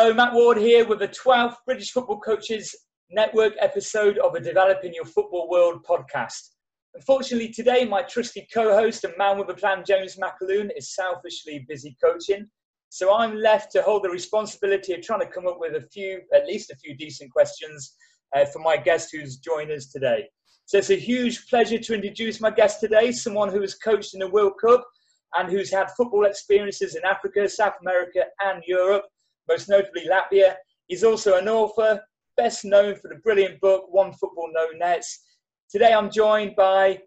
Hello, Matt Ward here with the 12th British Football Coaches Network episode of a Developing Your Football World podcast. Unfortunately, today, my trusty co host and man with a plan, James McAloon, is selfishly busy coaching. So I'm left to hold the responsibility of trying to come up with a few, at least a few decent questions uh, for my guest who's joined us today. So it's a huge pleasure to introduce my guest today, someone who has coached in the World Cup and who's had football experiences in Africa, South America, and Europe most notably Latvia. He's also an author, best known for the brilliant book One Football No Nets. Today I'm joined by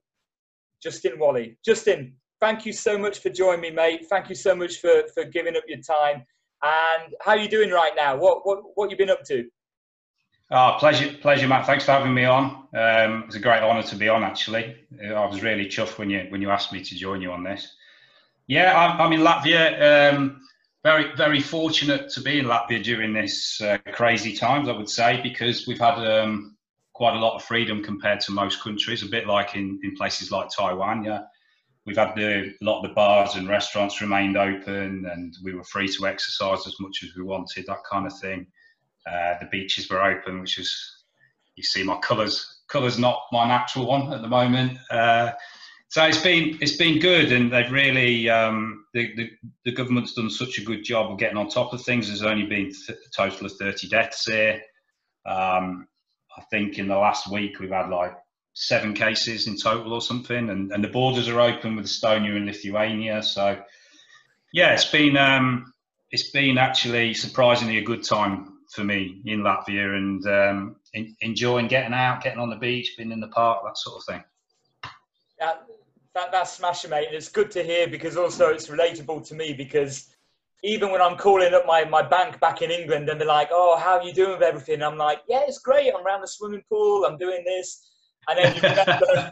Justin Walley. Justin, thank you so much for joining me, mate. Thank you so much for, for giving up your time. And how are you doing right now? What what what you been up to? Oh, pleasure, pleasure, Matt. Thanks for having me on. Um, it's a great honour to be on. Actually, I was really chuffed when you when you asked me to join you on this. Yeah, I'm, I'm in Latvia. Um, very, very fortunate to be in Latvia during this uh, crazy times, I would say, because we've had um, quite a lot of freedom compared to most countries. A bit like in, in places like Taiwan, yeah. We've had the, a lot of the bars and restaurants remained open, and we were free to exercise as much as we wanted, that kind of thing. Uh, the beaches were open, which is you see my colours. Colours not my natural one at the moment. Uh, so it's been it's been good, and they've really um, the, the, the government's done such a good job of getting on top of things. There's only been th- a total of 30 deaths here. Um, I think in the last week we've had like seven cases in total or something, and, and the borders are open with Estonia and Lithuania. So yeah, it's been um, it's been actually surprisingly a good time for me in Latvia, and um, in, enjoying getting out, getting on the beach, being in the park, that sort of thing. That, that's smashing, mate. And it's good to hear because also it's relatable to me because even when I'm calling up my, my bank back in England and they're like, oh, how are you doing with everything? I'm like, yeah, it's great. I'm around the swimming pool. I'm doing this. And then you remember,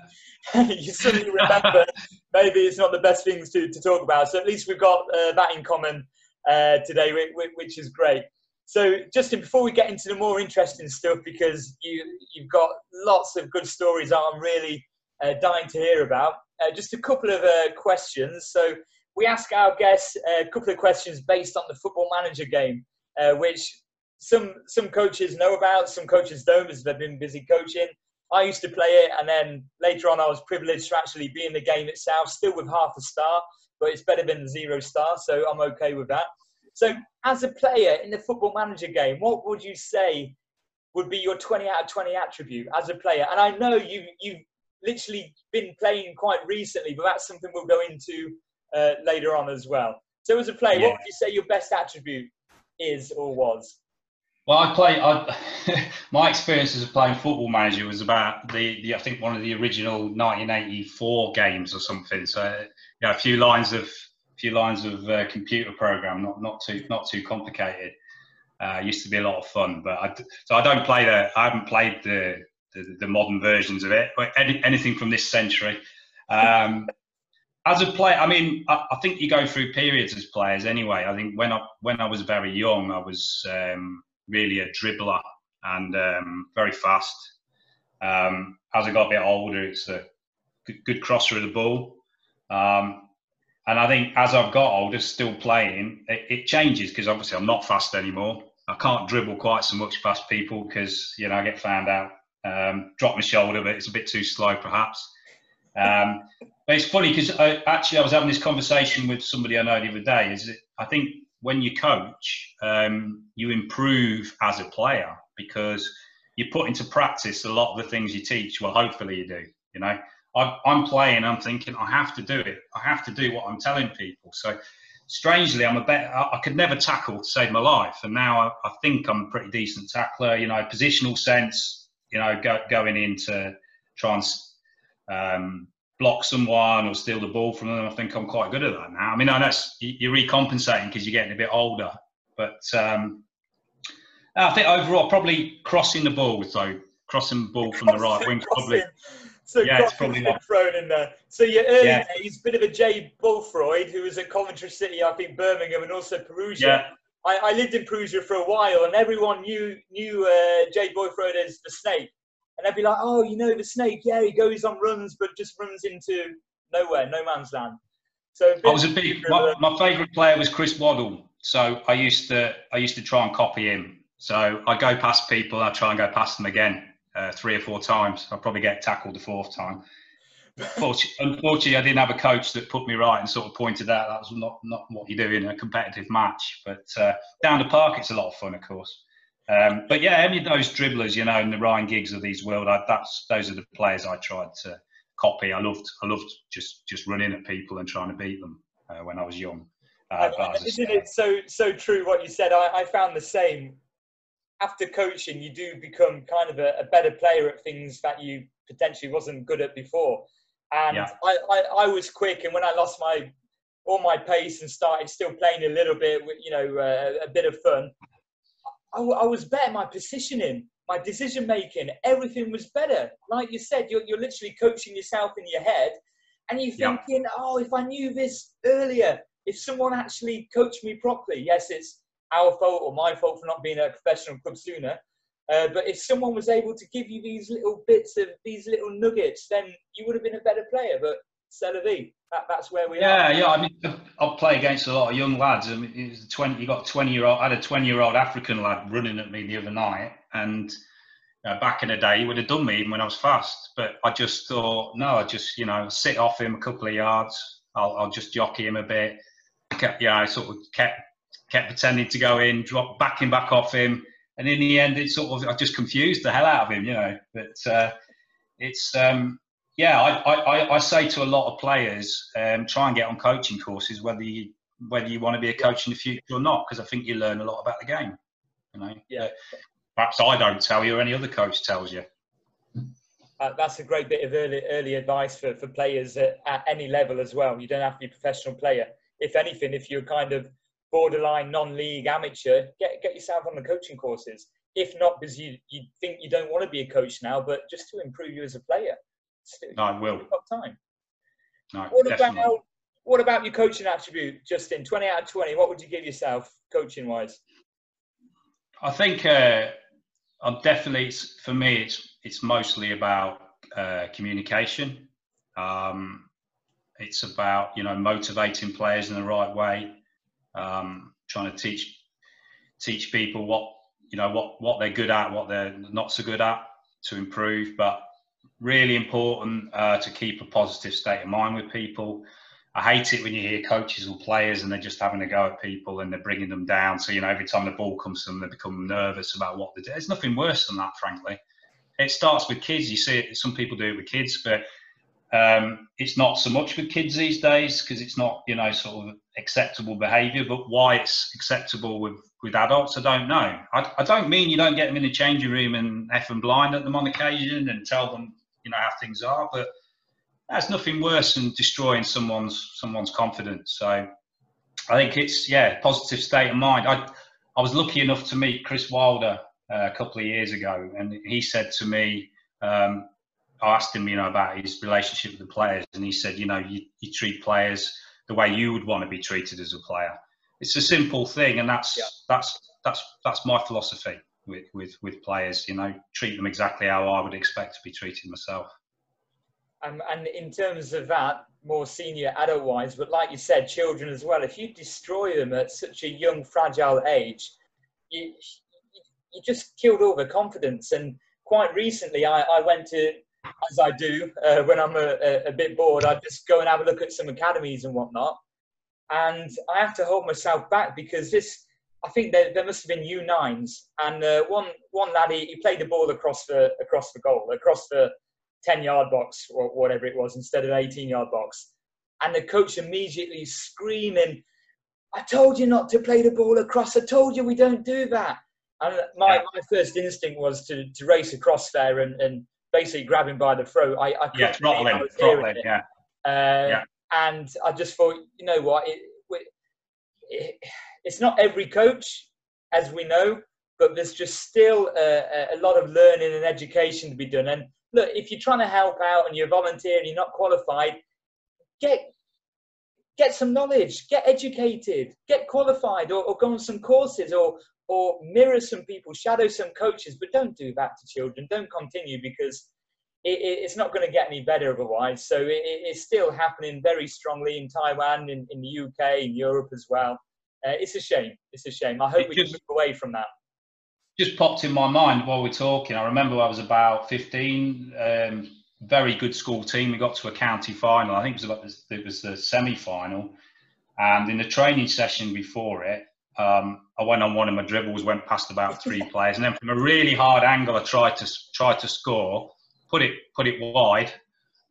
you suddenly remember maybe it's not the best things to, to talk about. So at least we've got uh, that in common uh, today, which is great. So, Justin, before we get into the more interesting stuff, because you, you've got lots of good stories that I'm really uh, dying to hear about, uh, just a couple of uh, questions. So we ask our guests a couple of questions based on the Football Manager game, uh, which some some coaches know about, some coaches don't because they've been busy coaching. I used to play it, and then later on, I was privileged to actually be in the game itself, still with half a star, but it's better than zero star, so I'm okay with that. So, as a player in the Football Manager game, what would you say would be your 20 out of 20 attribute as a player? And I know you you literally been playing quite recently, but that's something we'll go into uh, later on as well. So, as a player, yeah. what would you say your best attribute is or was? Well, I play. I, my experience as a playing football manager was about the, the, I think one of the original 1984 games or something. So, yeah, a few lines of a few lines of uh, computer program, not not too not too complicated. Uh, used to be a lot of fun, but I, so I don't play the. I haven't played the the, modern versions of it, any, anything from this century. Um, as a player, I mean, I, I, think you go through periods as players anyway. I think when I when I was very young, I was um, really a dribbler and um, very fast. Um, as I got a bit older, it's a good, good crosser of the ball. Um, and I think as I've got older, still playing, it, it changes because obviously I'm not fast anymore. I can't dribble quite so much past people because you know I get found out um, drop my shoulder, but it's a bit too slow perhaps. Um, but it's funny because actually I was having this conversation with somebody I know the other day. Is that I think when you coach, um, you improve as a player because you put into practice a lot of the things you teach. Well, hopefully you do. You know, I, I'm playing. I'm thinking I have to do it. I have to do what I'm telling people. So strangely, I'm a better. I could never tackle to save my life, and now I, I think I'm a pretty decent tackler. You know, positional sense, you know, go, going in to try and um, block someone or steal the ball from them. I think I'm quite good at that now. I mean, I know you're recompensating because you're getting a bit older, but um, I think overall, probably crossing the ball, so crossing the ball from the right wing, probably. So yeah, it's probably not thrown in there. So your early yeah. days, bit of a Jay Bothroyd, who was at Coventry City, I think Birmingham, and also Perugia. Yeah. I, I, lived in Perugia for a while, and everyone knew knew uh, Jay Bothroyd as the Snake, and they'd be like, "Oh, you know the Snake? Yeah, he goes on runs, but just runs into nowhere, no man's land." So I was a big. My, my favourite player was Chris Waddle. so I used to I used to try and copy him. So I go past people, I try and go past them again uh, three or four times. I'll probably get tackled the fourth time. Unfortunately, I didn't have a coach that put me right and sort of pointed out that was not, not what you do in a competitive match. But uh, down the park, it's a lot of fun, of course. Um, but yeah, any of those dribblers, you know, and the Ryan Giggs of these world, I, that's those are the players I tried to copy. I loved, I loved just just running at people and trying to beat them uh, when I was young. Uh, isn't it so so true what you said? I, I found the same. After coaching, you do become kind of a, a, better player at things that you potentially wasn't good at before. And yeah. I, I, I, was quick, and when I lost my all my pace and started still playing a little bit, you know, uh, a bit of fun, I, I was better. My positioning, my decision making, everything was better. Like you said, you're, you're literally coaching yourself in your head, and you're thinking, yeah. oh, if I knew this earlier, if someone actually coached me properly, yes, it's our fault or my fault for not being a professional club sooner. Uh, but if someone was able to give you these little bits of these little nuggets, then you would have been a better player. But la. That, that's where we yeah, are. Yeah, yeah. I mean, I play against a lot of young lads. I mean, it was 20, you got 20 year old, I had a 20 year old African lad running at me the other night. And back in the day, he would have done me even when I was fast. But I just thought, no, I just, you know, sit off him a couple of yards. I'll, I'll just jockey him a bit. Kept, yeah, I sort of kept kept pretending to go in, drop backing back off him, and in the end, it sort of I just confused the hell out of him, you know. But uh, it's um, yeah, I, I, I say to a lot of players, um, try and get on coaching courses, whether you whether you want to be a coach in the future or not, because I think you learn a lot about the game. You know, yeah. Perhaps I don't tell you, or any other coach tells you. Uh, that's a great bit of early early advice for, for players at, at any level as well. You don't have to be a professional player if anything, if you're kind of borderline non-league amateur, get get yourself on the coaching courses. If not, because you you think you don't want to be a coach now, but just to improve you as a player. Still, no, I will. time. No, what definitely. about what about your coaching attribute, Justin? Twenty out of twenty. What would you give yourself coaching wise? I think uh, I'm definitely for me. It's it's mostly about uh, communication. Um, it's about you know motivating players in the right way, um, trying to teach teach people what you know what what they're good at, what they're not so good at to improve. But really important uh, to keep a positive state of mind with people. I hate it when you hear coaches or players and they're just having a go at people and they're bringing them down. So you know every time the ball comes to them, they become nervous about what they do. There's nothing worse than that, frankly. It starts with kids. You see it. Some people do it with kids, but um, it's not so much with kids these days because it's not, you know, sort of acceptable behaviour. But why it's acceptable with, with adults, I don't know. I, I don't mean you don't get them in the changing room and f and blind at them on occasion and tell them, you know, how things are. But that's nothing worse than destroying someone's someone's confidence. So I think it's yeah, positive state of mind. I I was lucky enough to meet Chris Wilder uh, a couple of years ago, and he said to me. Um, I asked him, you know, about his relationship with the players, and he said, you know, you, you treat players the way you would want to be treated as a player. It's a simple thing, and that's yeah. that's that's that's my philosophy with, with with players. You know, treat them exactly how I would expect to be treated myself. Um, and in terms of that, more senior adult wise, but like you said, children as well. If you destroy them at such a young, fragile age, you you just killed all their confidence. And quite recently, I, I went to as I do uh, when I'm a, a, a, bit bored, I just go and have a look at some academies and whatnot. And I have to hold myself back because this, I think there, there must have been U9s, and uh, one one lad he, he, played the ball across the across the goal, across the ten yard box or whatever it was, instead of eighteen yard box. And the coach immediately screaming, "I told you not to play the ball across! I told you we don't do that!" And my, my first instinct was to, to race across there and, and basically grabbing by the throat. I, I yeah, throttling, throttling, yeah. Uh, yeah. And I just thought, you know what, it, it, it's not every coach, as we know, but there's just still a, a, lot of learning and education to be done. And look, if you're trying to help out and you're volunteering, you're not qualified, get get some knowledge, get educated, get qualified, or, or go on some courses, or or mirror some people, shadow some coaches, but don't do that to children. Don't continue because it, it, it's not going to get any better otherwise. So it, it's still happening very strongly in Taiwan, in, in the UK, in Europe as well. uh, it's a shame. It's a shame. I hope we just, can move away from that. Just popped in my mind while we're talking. I remember I was about 15. Um, very good school team. We got to a county final. I think it was about it was the semi final, and in the training session before it, um, I went on one of my dribbles, went past about three players, and then from a really hard angle, I tried to tried to score, put it put it wide.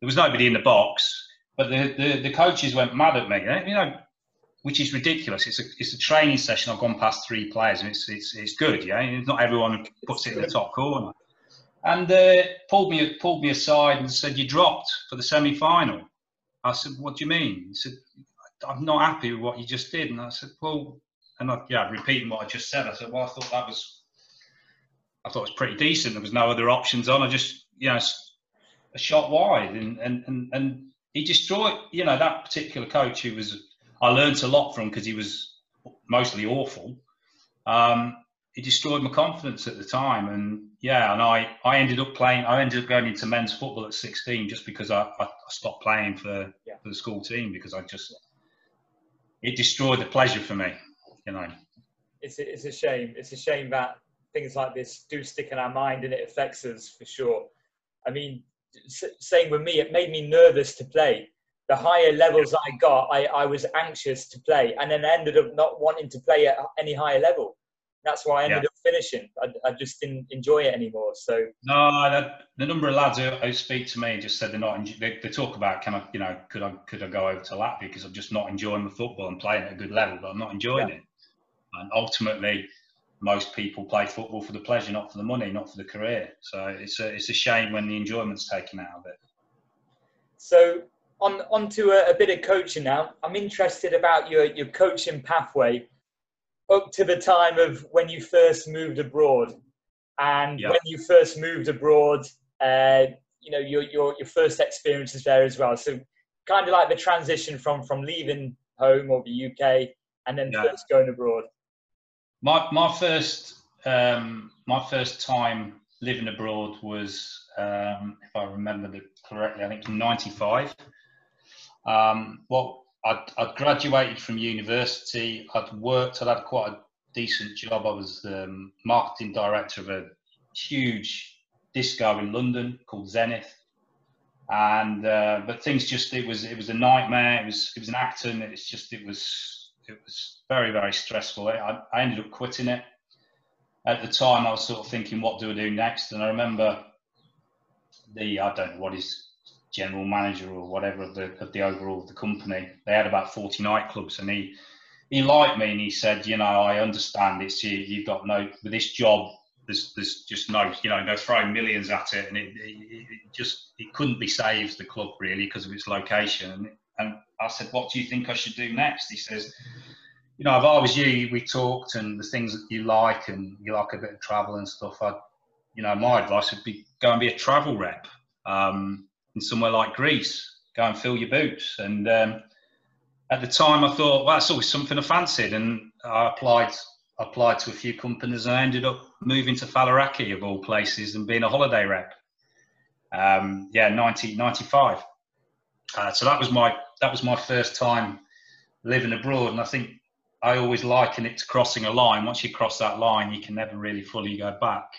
There was nobody in the box, but the, the, the coaches went mad at me. You know, which is ridiculous. It's a it's a training session. I've gone past three players, and it's it's it's good. Yeah, not everyone puts it in the top corner. And uh, pulled me pulled me aside and said, "You dropped for the semi final." I said, "What do you mean?" He said, "I'm not happy with what you just did." And I said, "Well." And I, yeah, repeating what I just said, I said, well, I thought that was, I thought it was pretty decent. There was no other options on. I just, you know, a shot wide, and and and, and he destroyed. You know, that particular coach who was, I learned a lot from because he was mostly awful. Um, he destroyed my confidence at the time, and yeah, and I I ended up playing. I ended up going into men's football at 16 just because I, I stopped playing for, yeah. for the school team because I just it destroyed the pleasure for me you know. It's a, it's a shame. It's a shame that things like this do stick in our mind and it affects us for sure. I mean, same with me, it made me nervous to play. The higher levels I got, I, I was anxious to play, and then I ended up not wanting to play at any higher level. That's why I ended yeah. up finishing. I, I, just didn't enjoy it anymore. So no, that, the number of lads who, who, speak to me just said they're not. They, they, talk about can I, you know, could I could I go over to Latvia because I'm just not enjoying the football and playing at a good level, but I'm not enjoying yeah. it. And ultimately, most people play football for the pleasure, not for the money, not for the career. So it's a, it's a shame when the enjoyment's taken out of it. So on onto a, a bit of coaching now. I'm interested about your, your coaching pathway up to the time of when you first moved abroad. And yep. when you first moved abroad, uh, you know, your, your, your first experiences there as well. So kind of like the transition from, from leaving home or the UK and then yeah. first going abroad. My my first um, my first time living abroad was, um, if I remember correctly, I think it was '95. Um, well, I'd, I'd, graduated from university. I'd worked. I'd had quite a decent job. I was the um, marketing director of a huge disco in London called Zenith. And uh, but things just it was it was a nightmare. It was it was an Acton. It's just it was it was very very stressful. I, I ended up quitting it. At the time, I was sort of thinking, what do I do next? And I remember the I don't know what his general manager or whatever of the of the overall of the company. They had about forty nightclubs, and he he liked me and he said, you know, I understand it's you. You've got no with this job. There's, there's just no, you know, they're throwing millions at it, and it, it, it just it couldn't be saved the club really because of its location. And I said, What do you think I should do next? He says, You know, if I was you, we talked and the things that you like and you like a bit of travel and stuff, I'd, you know, my advice would be go and be a travel rep um, in somewhere like Greece. Go and fill your boots. And um, at the time, I thought, well, that's always something I fancied. And I applied applied to a few companies and I ended up moving to Faliraki of all places and being a holiday rep. Um, yeah, 1995. Uh, so that was my that was my first time living abroad, and I think I always liken it to crossing a line. Once you cross that line, you can never really fully go back.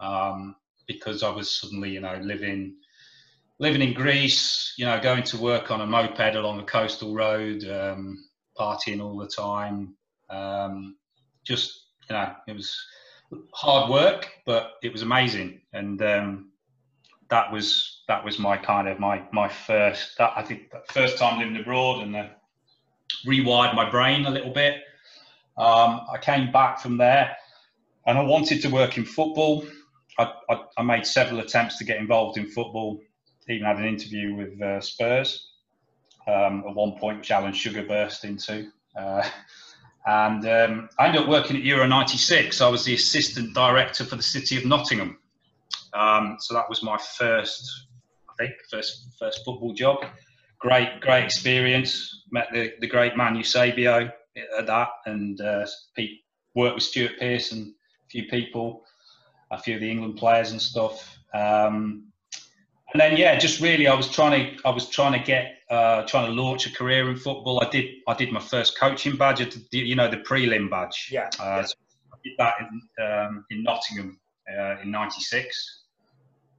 Um, because I was suddenly, you know, living living in Greece, you know, going to work on a moped along a coastal road, um, partying all the time. Um, just, you know, it was hard work, but it was amazing. And um, that was that was my kind of my my first that I think first time living abroad and uh, rewired my brain a little bit. Um, I came back from there and I wanted to work in football. I, I, I, made several attempts to get involved in football. Even had an interview with uh, Spurs um, at one point, which Alan Sugar burst into. Uh, and um, I ended up working at Euro 96. I was the assistant director for the city of Nottingham. Um, so that was my first, I think, first first football job. Great, great experience. Met the, the great man Eusebio at that, and uh, worked with Stuart Pearce and a few people, a few of the England players and stuff. Um, and then yeah, just really, I was trying to, I was trying to get, uh, trying to launch a career in football. I did, I did my first coaching badge, you know, the prelim badge. Yeah. Uh, so I did that in, um, in Nottingham uh, in '96.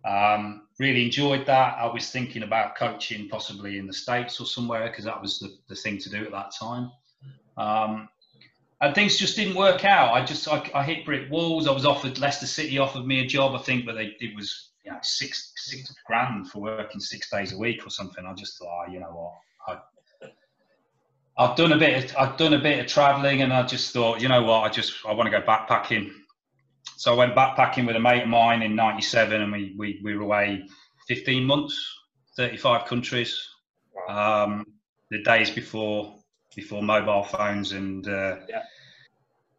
Um, really enjoyed that. I was thinking about coaching possibly in the States or somewhere because that was the, the thing to do at that time. Um, and things just didn't work out. I just I, I, hit brick walls. I was offered Leicester City offered me a job, I think, but they, it was you know, six six grand for working six days a week or something. I just thought, oh, you know what, I, I've done a bit. Of, I've done a bit of travelling, and I just thought, you know what, I just I want to go backpacking. So I went backpacking with a mate of mine in '97, and we, we we were away 15 months, 35 countries. Um, the days before before mobile phones and uh, yeah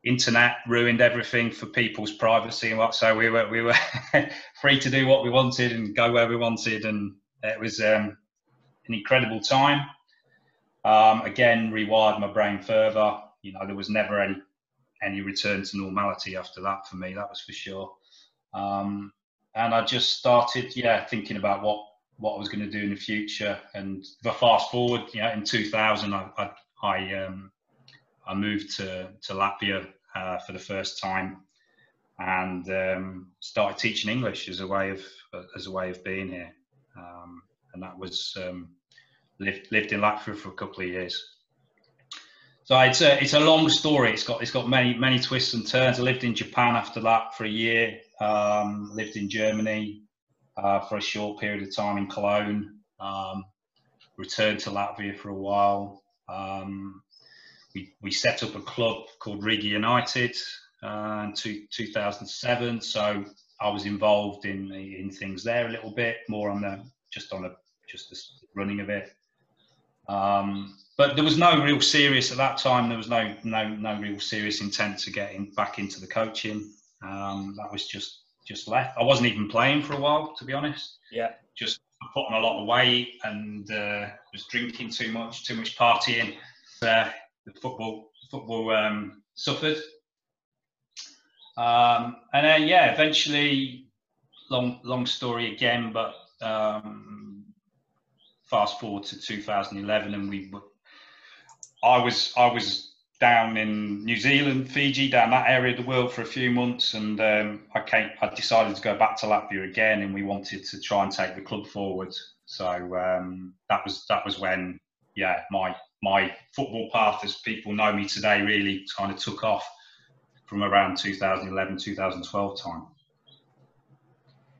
internet ruined everything for people's privacy and what. So we were we were free to do what we wanted and go where we wanted, and it was um, an incredible time. Um, again, rewired my brain further. You know, there was never any any return to normality after that for me. That was for sure. Um, and I just started, yeah, thinking about what what I was going to do in the future. And the fast forward, know, in 2000, I I, I, um, I moved to to Latvia uh, for the first time and um, started teaching English as a way of as a way of being here. Um, and that was um, lived lived in Latvia for a couple of years. So it's a it's a long story. It's got it's got many many twists and turns. I lived in Japan after that for a year. Um, lived in Germany uh, for a short period of time in Cologne. Um, returned to Latvia for a while. Um, we, we set up a club called Riga United uh, in two, 2007. So I was involved in in things there a little bit more on the just on the just the running of it. Um, but there was no real serious at that time. There was no no no real serious intent to getting back into the coaching. Um, that was just just left. I wasn't even playing for a while, to be honest. Yeah. Just put on a lot of weight and uh, was drinking too much, too much partying. Uh, the football football um, suffered. Um, and then yeah, eventually, long long story again, but um, fast forward to 2011, and we I was I was down in New Zealand, Fiji, down that area of the world for a few months, and um, I came. I decided to go back to Latvia again, and we wanted to try and take the club forward. So um, that was that was when, yeah, my my football path, as people know me today, really kind of took off from around 2011, 2012 time.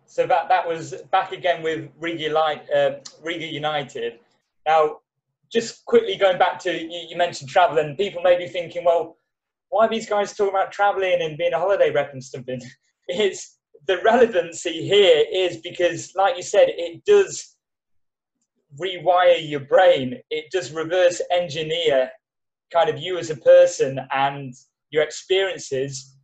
So that that was back again with Riga, uh, Riga United. Now, just quickly going back to you, you mentioned and People may be thinking, well, why are these guys talking about traveling and being a holiday rep and something? It's the relevancy here is because, like you said, it does rewire your brain. It does reverse engineer kind of you as a person and your experiences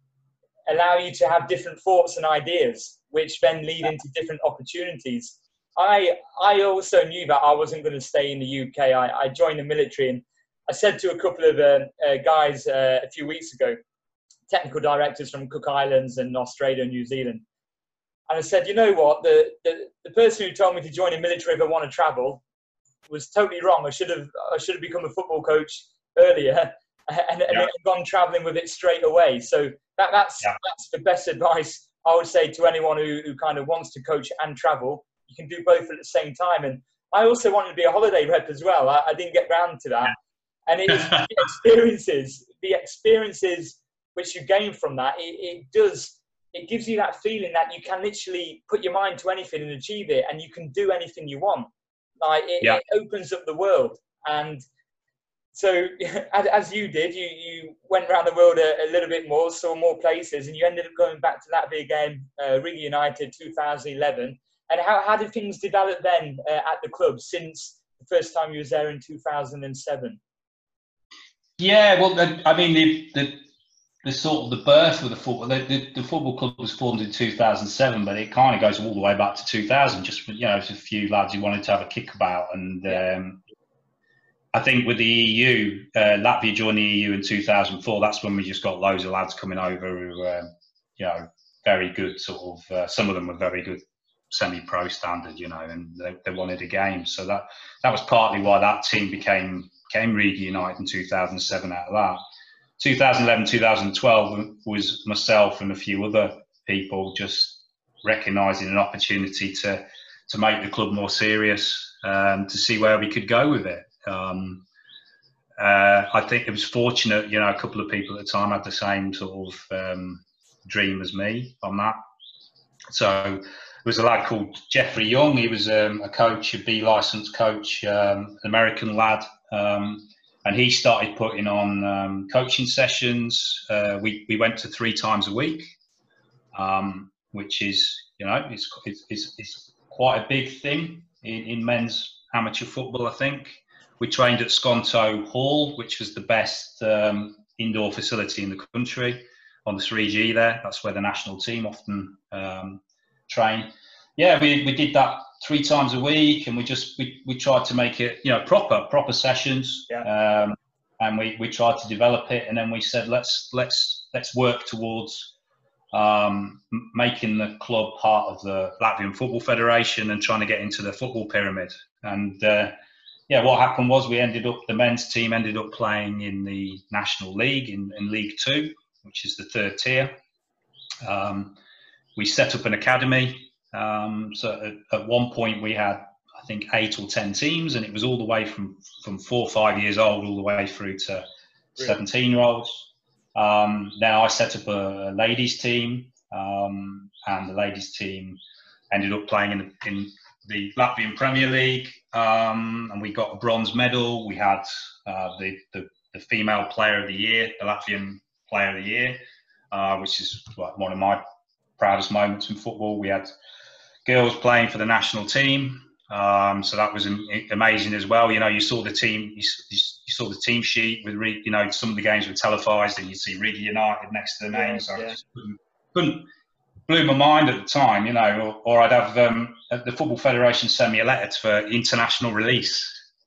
allow you to have different thoughts and ideas, which then lead into different opportunities. I I also knew that I wasn't going to stay in the UK. I, I joined the military, and I said to a couple of uh, uh, guys uh, a few weeks ago, technical directors from Cook Islands and Australia and New Zealand, and I said, you know what, the, the, the person who told me to join the military if I want to travel was totally wrong. I should have I should have become a football coach earlier and, and yeah. gone travelling with it straight away. So that, that's yeah. that's the best advice I would say to anyone who, who kind of wants to coach and travel. You can do both at the same time. And I also wanted to be a holiday rep as well. I, I didn't get round to that. And it is the experiences, the experiences which you gain from that. It, it does it gives you that feeling that you can literally put your mind to anything and achieve it and you can do anything you want like it, yeah. it opens up the world and so as you did you you went around the world a, a, little bit more saw more places and you ended up going back to latvia again uh, riga united 2011 and how, how did things develop then uh, at the club since the first time you was there in 2007 yeah well i mean the, the the sort of the birth of the football. The, the, the, football club was formed in 2007, but it kind of goes all the way back to 2000. Just you know, a few lads who wanted to have a kickabout, and um, I think with the EU, uh, Latvia joined the EU in 2004. That's when we just got loads of lads coming over who, um, you know, very good. Sort of, uh, some of them were very good semi-pro standard, you know, and they, they wanted a game. So that that was partly why that team became became Riga United in 2007 out of that. 2011, 2012 was myself and a few other people just recognising an opportunity to to make the club more serious, um, to see where we could go with it. Um, uh, I think it was fortunate, you know, a couple of people at the time had the same sort of um, dream as me on that. So there was a lad called Jeffrey Young. He was um, a coach, a B licensed coach, um, an American lad. Um, and he started putting on um, coaching sessions. Uh, we, we went to three times a week, um, which is, you know, it's, it's, it's, quite a big thing in, in men's amateur football, I think. We trained at Skonto Hall, which was the best um, indoor facility in the country on the 3G there. That's where the national team often um, train. Yeah, we, we did that three times a week, and we just we, we tried to make it you know proper proper sessions. Yeah. Um, and we, we tried to develop it, and then we said let's let's let's work towards um, making the club part of the Latvian Football Federation and trying to get into the football pyramid. And uh, yeah, what happened was we ended up the men's team ended up playing in the National League in, in League Two, which is the third tier. Um, we set up an academy um, so at, at, one point we had, I think, eight or ten teams, and it was all the way from from four or five years old all the way through to seventeen year olds. Um, now I set up a ladies team, um, and the ladies team ended up playing in, in the Latvian Premier League, um, and we got a bronze medal. We had uh, the, the, the female player of the year, the Latvian player of the year, uh, which is like one of my proudest moments in football. We had girls playing for the national team. Um, so that was amazing as well. You know, you saw the team, you, you, saw the team sheet with, you know, some of the games were televised, and you see Riga United next to the name. So yeah. I just couldn't, couldn't, blew my mind at the time. You know, or, or I'd have um, the Football Federation send me a letter for international release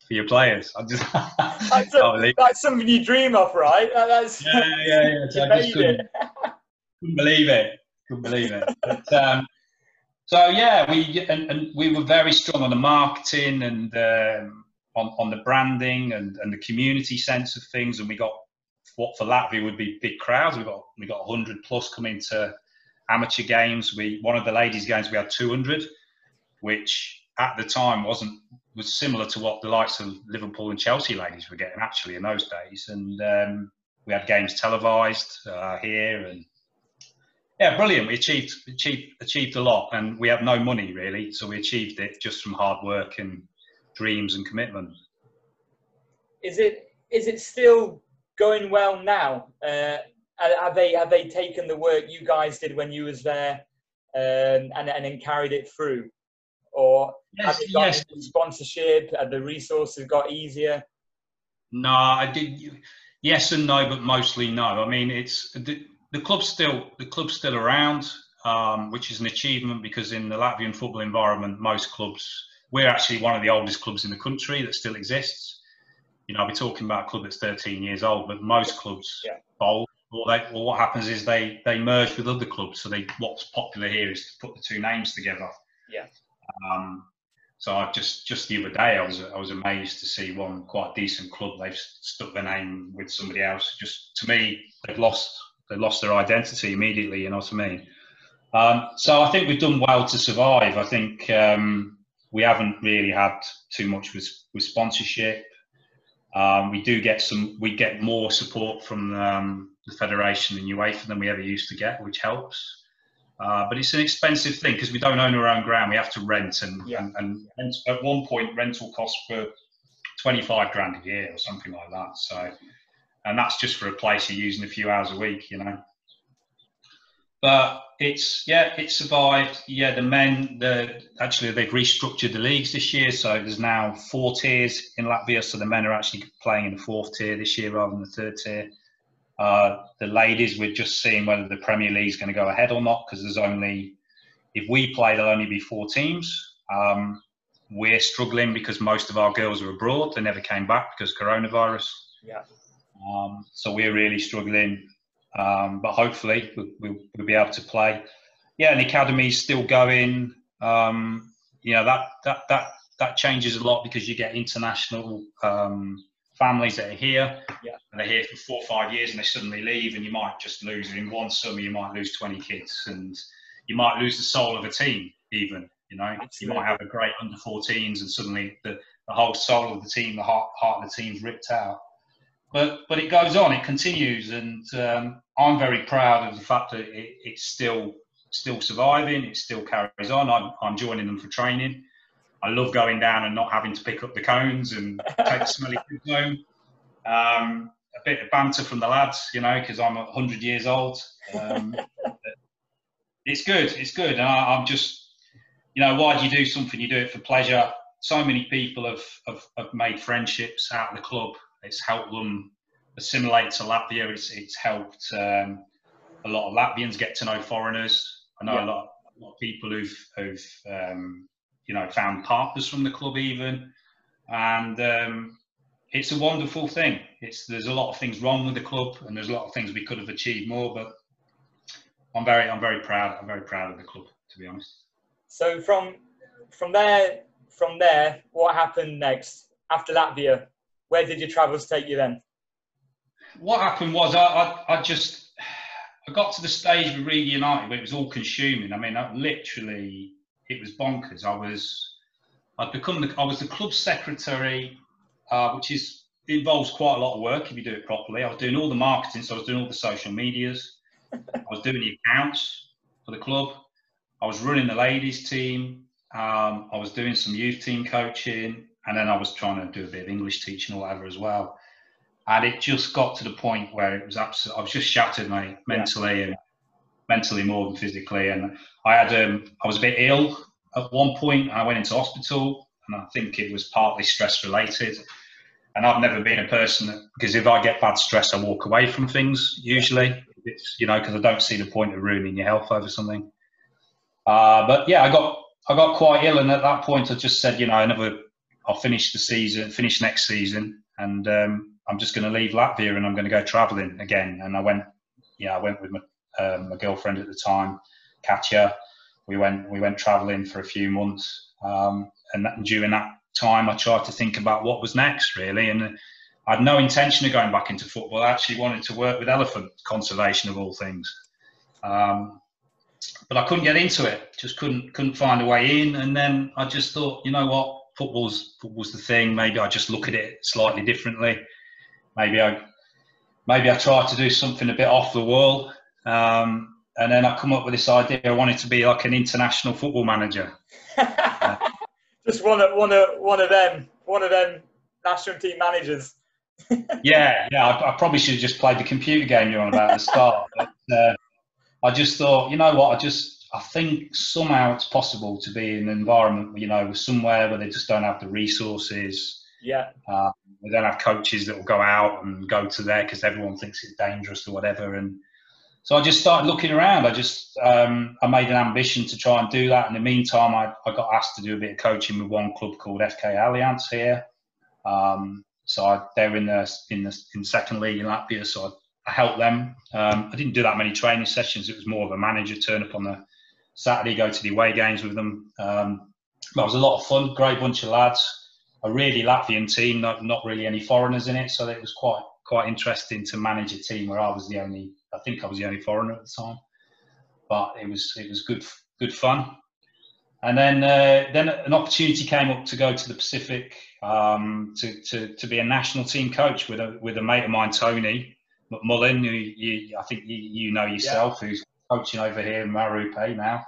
for your players. I just that's, a, that's, something you dream of, right? That's yeah, yeah, yeah. So I just couldn't, couldn't, believe it. Couldn't believe it. But, um, so yeah, we and, and, we were very strong on the marketing and um, on on the branding and, and the community sense of things, and we got what for Latvia would be big crowds. We got we got 100 plus coming to amateur games. We one of the ladies' games we had 200, which at the time wasn't was similar to what the likes of Liverpool and Chelsea ladies were getting actually in those days. And um, we had games televised uh, here and yeah, brilliant. We achieved achieved achieved a lot, and we have no money really, so we achieved it just from hard work and dreams and commitment. Is it is it still going well now? Uh, have they have they taken the work you guys did when you was there um, and and then carried it through, or yes, have you got yes. sponsorship? Have the resources got easier? No, I did. Yes and no, but mostly no. I mean, it's the, the club's still the club's still around, um, which is an achievement because in the Latvian football environment, most clubs we're actually one of the oldest clubs in the country that still exists. You know, I'll be talking about a club that's 13 years old, but most clubs yeah. fold. Or, they, or what happens is they they merge with other clubs. So they what's popular here is to put the two names together. Yeah. Um, so I just just the other day I was I was amazed to see one quite decent club they've stuck their name with somebody else. Just to me, they've lost they lost their identity immediately. You know what I mean? Um, so I think we've done well to survive. I think um, we haven't really had too much with, with sponsorship. Um, we do get some. We get more support from um, the federation and UEFA than we ever used to get, which helps. Uh, but it's an expensive thing because we don't own our own ground. We have to rent, and, yeah. and, and at one point rental costs were twenty five grand a year or something like that. So and that's just for a place you're using a few hours a week, you know. But it's yeah, it survived. Yeah, the men, the actually they've restructured the leagues this year, so there's now four tiers in Latvia. So the men are actually playing in the fourth tier this year rather than the third tier. Uh, the ladies, we're just seeing whether the Premier League is going to go ahead or not because there's only if we play, there'll only be four teams. Um, we're struggling because most of our girls are abroad. They never came back because coronavirus. Yeah. Um, so we're really struggling, um, but hopefully we'll, we'll, we'll, be able to play. Yeah, and the academy's still going. Um, you know that that that that changes a lot because you get international um, families that are here yeah. and they're here for four or five years and they suddenly leave and you might just lose in one summer you might lose 20 kids and you might lose the soul of a team even you know Absolutely. you might have a great under 14s and suddenly the, the whole soul of the team the heart, heart of the team's ripped out but but it goes on it continues and um, i'm very proud of the fact that it, it's still still surviving it still carries on I'm, I'm joining them for training I love going down and not having to pick up the cones and take the smelly food home. Um, a bit of banter from the lads, you know, because I'm 100 years old. Um, it's good. It's good. And I, am just, you know, why do you do something? You do it for pleasure. So many people have, have, have made friendships out of the club. It's helped them assimilate to Latvia. It's, it's helped um, a lot of Latvians get to know foreigners. I know yeah. a, lot, a lot of people who've, who've um, you know, found partners from the club even, and um, it's a wonderful thing. It's there's a lot of things wrong with the club, and there's a lot of things we could have achieved more, but I'm very I'm very proud. I'm very proud of the club, to be honest. So from from there from there, what happened next after Latvia? Where did your travels take you then? What happened was I, I, I just I got to the stage with Riga United where it was all consuming. I mean, I literally it was bonkers. I was I'd become the, I was the club secretary, uh, which is involves quite a lot of work if you do it properly. I was doing all the marketing, so I was doing all the social medias. I was doing the accounts for the club. I was running the ladies team. Um, I was doing some youth team coaching, and then I was trying to do a bit of English teaching or whatever as well. And it just got to the point where it was absolutely, I was just shattered, mate, mentally yeah. and mentally more than physically. And I had um, I was a bit ill at one point. I went into hospital, and I think it was partly stress related. And I've never been a person that, because if I get bad stress, I walk away from things usually. It's you know because I don't see the point of ruining your health over something. Uh, but yeah, I got I got quite ill, and at that point, I just said, you know, I never I'll finish the season, finish next season, and um, I'm just going to leave Latvia and I'm going to go travelling again. And I went, yeah, I went with my um, my girlfriend at the time, Katya. We went we went travelling for a few months, um, and that, during that time, I tried to think about what was next, really. And I had no intention of going back into football. I actually wanted to work with elephant conservation of all things, um, but I couldn't get into it. Just couldn't couldn't find a way in. And then I just thought, you know what, football's football's the thing. Maybe I just look at it slightly differently. Maybe I maybe I try to do something a bit off the wall. Um, and then I come up with this idea. I wanted to be like an international football manager. Just one of one of one of them, one of them national team managers. yeah, yeah. I, I, probably should have just played the computer game you're on about at the start. but, uh, I just thought, you know what? I just I think somehow it's possible to be in an environment, you know, somewhere where they just don't have the resources. Yeah. Uh, they don't have coaches that will go out and go to there because everyone thinks it's dangerous or whatever. And so I just started looking around. I just um, I made an ambition to try and do that. In the meantime, I, I got asked to do a bit of coaching with one club called FK Alliance here. Um, so I, they're in the in the in second league in Latvia. So I, I helped them. Um, I didn't do that many training sessions. It was more of a manager turn up on the Saturday, go to the away games with them. Um, but it was a lot of fun. Great bunch of lads. A really Latvian team, not not really any foreigners in it. So it was quite quite interesting to manage a team where I was the only I think I was the only foreigner at the time, but it was it was good good fun. And then uh, then an opportunity came up to go to the Pacific um, to, to to be a national team coach with a with a mate of mine, Tony McMullen, who you, I think you, you know yourself, yeah. who's coaching over here in Marupe now.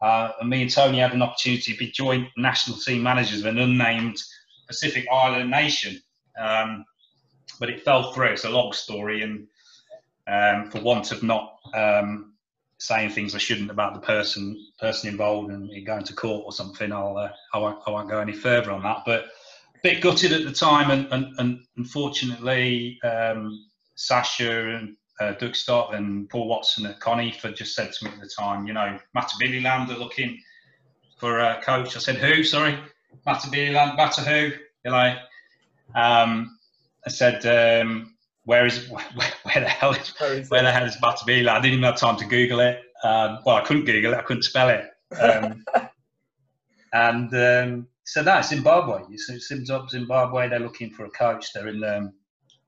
Uh, and me and Tony had an opportunity to be joint national team managers of an unnamed Pacific Island nation. Um, but it fell through. It's a long story, and um, for want of not um, saying things I shouldn't about the person person involved and going to court or something, I'll uh, I won't I won't go any further on that. But a bit gutted at the time, and and, and unfortunately, um, Sasha and uh, Doug Stott and Paul Watson at CONIFA just said to me at the time, you know, Matabeleland are looking for a coach. I said, who? Sorry, Matabeleland, Matter who? You know, um, I said, um, where is where, where the hell is, where the hell is Matabeleland? I didn't even have time to Google it. Um, well, I couldn't Google it. I couldn't spell it. Um, And um, so that's Zimbabwe. So Zimbabwe, they're looking for a coach. They're in the, um,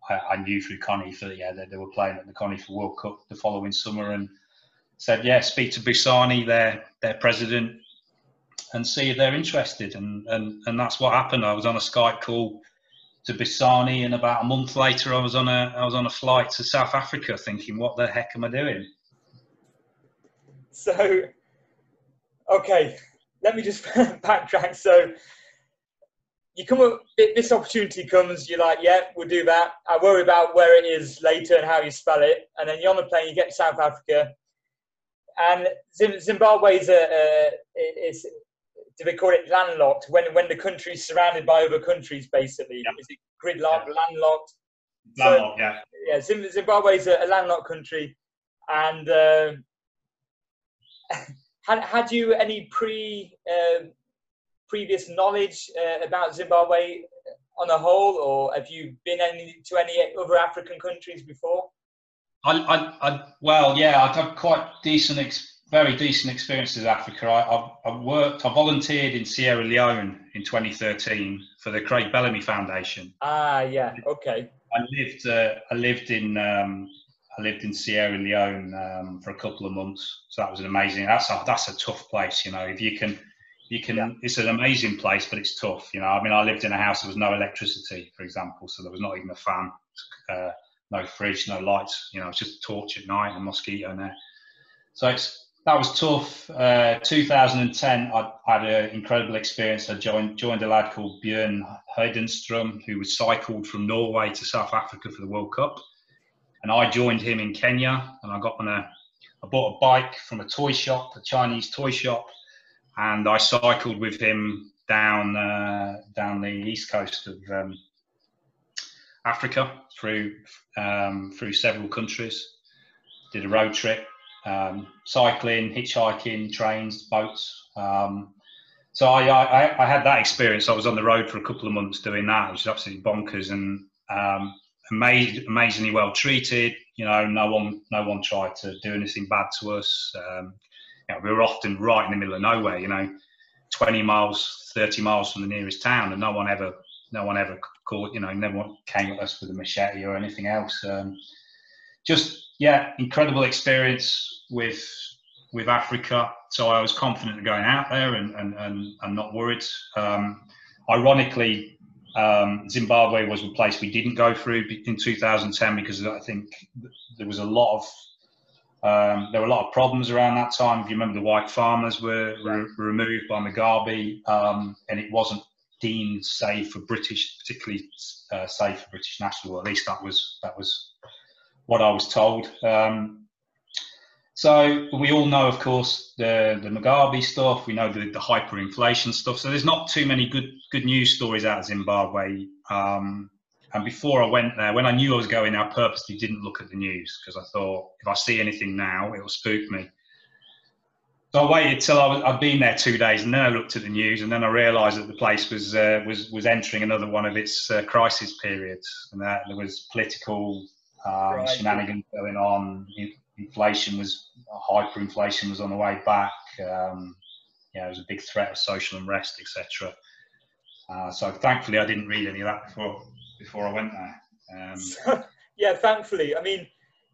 I, I knew through CONIFA, yeah, they, they were playing at the CONIFA World Cup the following summer and said, yeah, speak to Busani, their, their president, and see if they're interested. And, and, and that's what happened. I was on a Skype call to Busani, and about a month later, I was on a I was on a flight to South Africa, thinking, "What the heck am I doing?" So, okay, let me just backtrack. So, you come up, this opportunity comes, you're like, yeah, we'll do that. I worry about where it is later and how you spell it, and then you're on the plane, you get to South Africa, and Zimbabwe is a, a is do they call it landlocked when when the country's surrounded by other countries basically yeah. is it gridlocked yeah. landlocked landlocked so, yeah yeah zimbabwe is a, a landlocked country and uh, had, had you any pre uh, previous knowledge uh, about zimbabwe on a whole or have you been any, to any other african countries before I, I, I well yeah i've had quite decent experience very decent experiences in Africa. I, have worked, I volunteered in Sierra Leone in 2013 for the Craig Bellamy Foundation. Ah, yeah, okay. I lived, uh, I lived in, um, I lived in Sierra Leone um, for a couple of months. So that was an amazing. That's a, that's a tough place, you know. If you can, you can. Yeah. It's an amazing place, but it's tough, you know. I mean, I lived in a house there was no electricity, for example, so there was not even a fan, uh, no fridge, no lights. You know, it's just a torch at night and mosquito net So it's that was tough. Uh, 2010, I had an incredible experience. I joined joined a lad called Björn Heidenstrom, who was cycled from Norway to South Africa for the World Cup, and I joined him in Kenya. And I got on a, I bought a bike from a toy shop, a Chinese toy shop, and I cycled with him down uh, down the east coast of um, Africa through um, through several countries. Did a road trip um, cycling, hitchhiking, trains, boats. Um, so I, I, I, had that experience. I was on the road for a couple of months doing that, which is absolutely bonkers and um, amazingly well treated. You know, no one, no one tried to do anything bad to us. You know, we were often right in the middle of nowhere. You know, 20 miles, 30 miles from the nearest town, and no one ever, no one ever called. You know, no one came at us with a machete or anything else. Um, just yeah, incredible experience with with Africa. So I was confident of going out there and and, and, and not worried. Um, ironically, um, Zimbabwe was a place we didn't go through in 2010 because I think there was a lot of um, there were a lot of problems around that time. If you remember, the white farmers were, were removed by Mugabe, um, and it wasn't deemed safe for British, particularly uh, safe for British national. At least that was that was what I was told. Um, so we all know, of course, the the Mugabe stuff. We know the, the hyperinflation stuff. So there's not too many good good news stories out of Zimbabwe. Um, and before I went there, when I knew I was going, I purposely didn't look at the news because I thought if I see anything now, it will spook me. So I waited till I was, I'd been there two days, and then I looked at the news, and then I realised that the place was uh, was was entering another one of its uh, crisis periods, and that there was political um, right. Shenanigans going on. Inflation was hyperinflation was on the way back. Um, yeah, it was a big threat of social unrest, etc. Uh, so thankfully, I didn't read any of that before before I went there. Um, yeah, thankfully. I mean,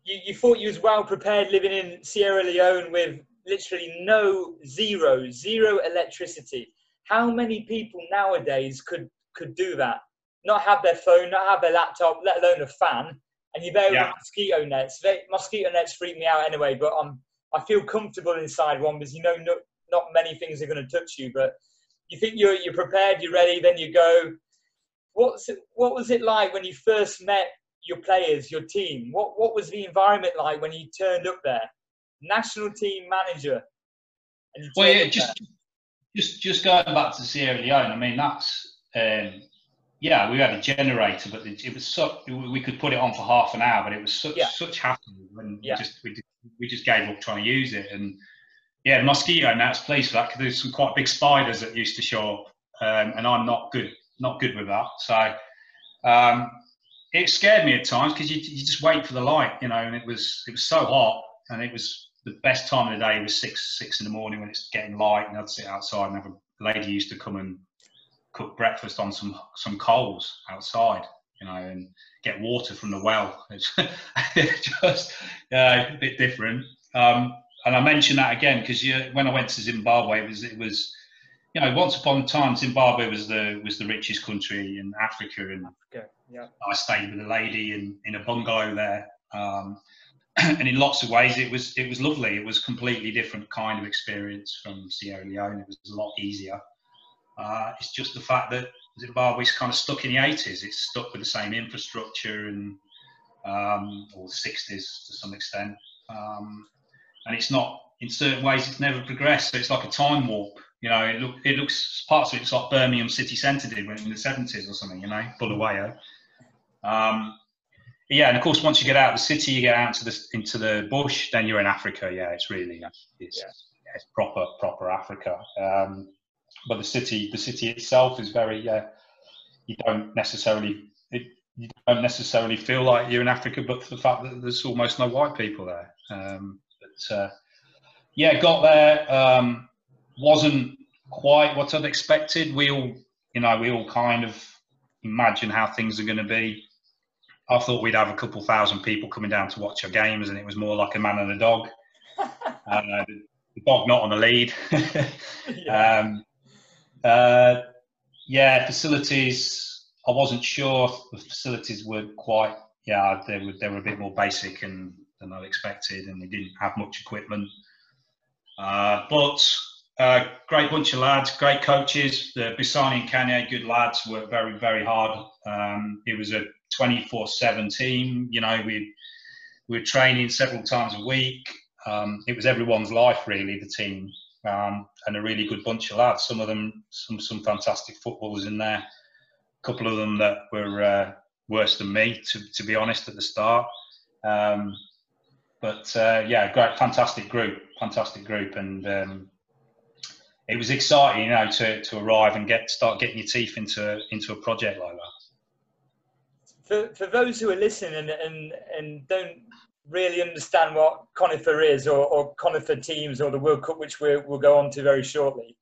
you, you thought you was well prepared living in Sierra Leone with literally no zero zero electricity. How many people nowadays could could do that? Not have their phone, not have their laptop, let alone a fan, and you're there yeah. with mosquito nets. They, mosquito nets freak me out anyway, but I'm I feel comfortable inside one because you know not, not many things are going to touch you. But you think you're you're prepared, you're ready, then you go. What's it, what was it like when you first met your players, your team? What what was the environment like when you turned up there? National team manager. well, yeah, just there. just just going back to Sierra Leone. I mean, that's um, yeah, we had a generator, but it, was so we could put it on for half an hour, but it was such yeah. such hassle, and yeah. we just we, we just gave up trying to use it. And yeah, mosquito nets, pleased for that, because there's some quite big spiders that used to show up, um, and I'm not good not good with that. So um, it scared me at times because you, you just wait for the light, you know, and it was it was so hot, and it was the best time of the day was six six in the morning when it's getting light, and I'd sit outside and have a lady used to come and cook breakfast on some some coals outside, you know, and get water from the well. It's just a bit different. Um, and I mention that again because when I went to Zimbabwe, it was it was you know once upon a time Zimbabwe was the was the richest country in Africa, and okay. yeah. I stayed with a lady in in a bungalow there. Um, and in lots of ways, it was it was lovely. It was completely different kind of experience from Sierra Leone. It was a lot easier. Uh, it's just the fact that Zimbabwe's kind of stuck in the 80s. It's stuck with the same infrastructure and um, or the 60s to some extent. Um, and it's not in certain ways it's never progressed. So it's like a time warp. You know, it look it looks parts of it, it's like Birmingham city centre did when in the 70s or something. You know, Bulawayo. Um, yeah, and of course, once you get out of the city, you get out into the into the bush, then you're in Africa. Yeah, it's really it's, yeah. it's proper proper Africa. Um, but the city the city itself is very uh, you don't necessarily it, you don't necessarily feel like you're in Africa, but for the fact that there's almost no white people there. Um, but uh, yeah, got there. Um, wasn't quite what I'd expected. We all, you know, we all kind of imagine how things are going to be. I thought we'd have a couple thousand people coming down to watch our games, and it was more like a man and a dog. uh, the dog not on the lead. yeah. Um, uh, yeah, facilities. I wasn't sure the facilities were quite. Yeah, they were they were a bit more basic and than I expected, and we didn't have much equipment. Uh, but uh, great bunch of lads, great coaches. The Bisani and Kanye, good lads, worked very, very hard. Um, it was a 24/7 team. You know, we we were training several times a week. Um, it was everyone's life, really. The team um, and a really good bunch of lads. Some of them, some some fantastic footballers in there. A couple of them that were uh, worse than me, to to be honest, at the start. Um, but uh, yeah, great, fantastic group, fantastic group, and um, it was exciting, you know, to, to arrive and get start getting your teeth into into a project like that. For for those who are listening and and, and don't really understand what CONIFA is or, or CONIFA teams or the World Cup, which we will go on to very shortly.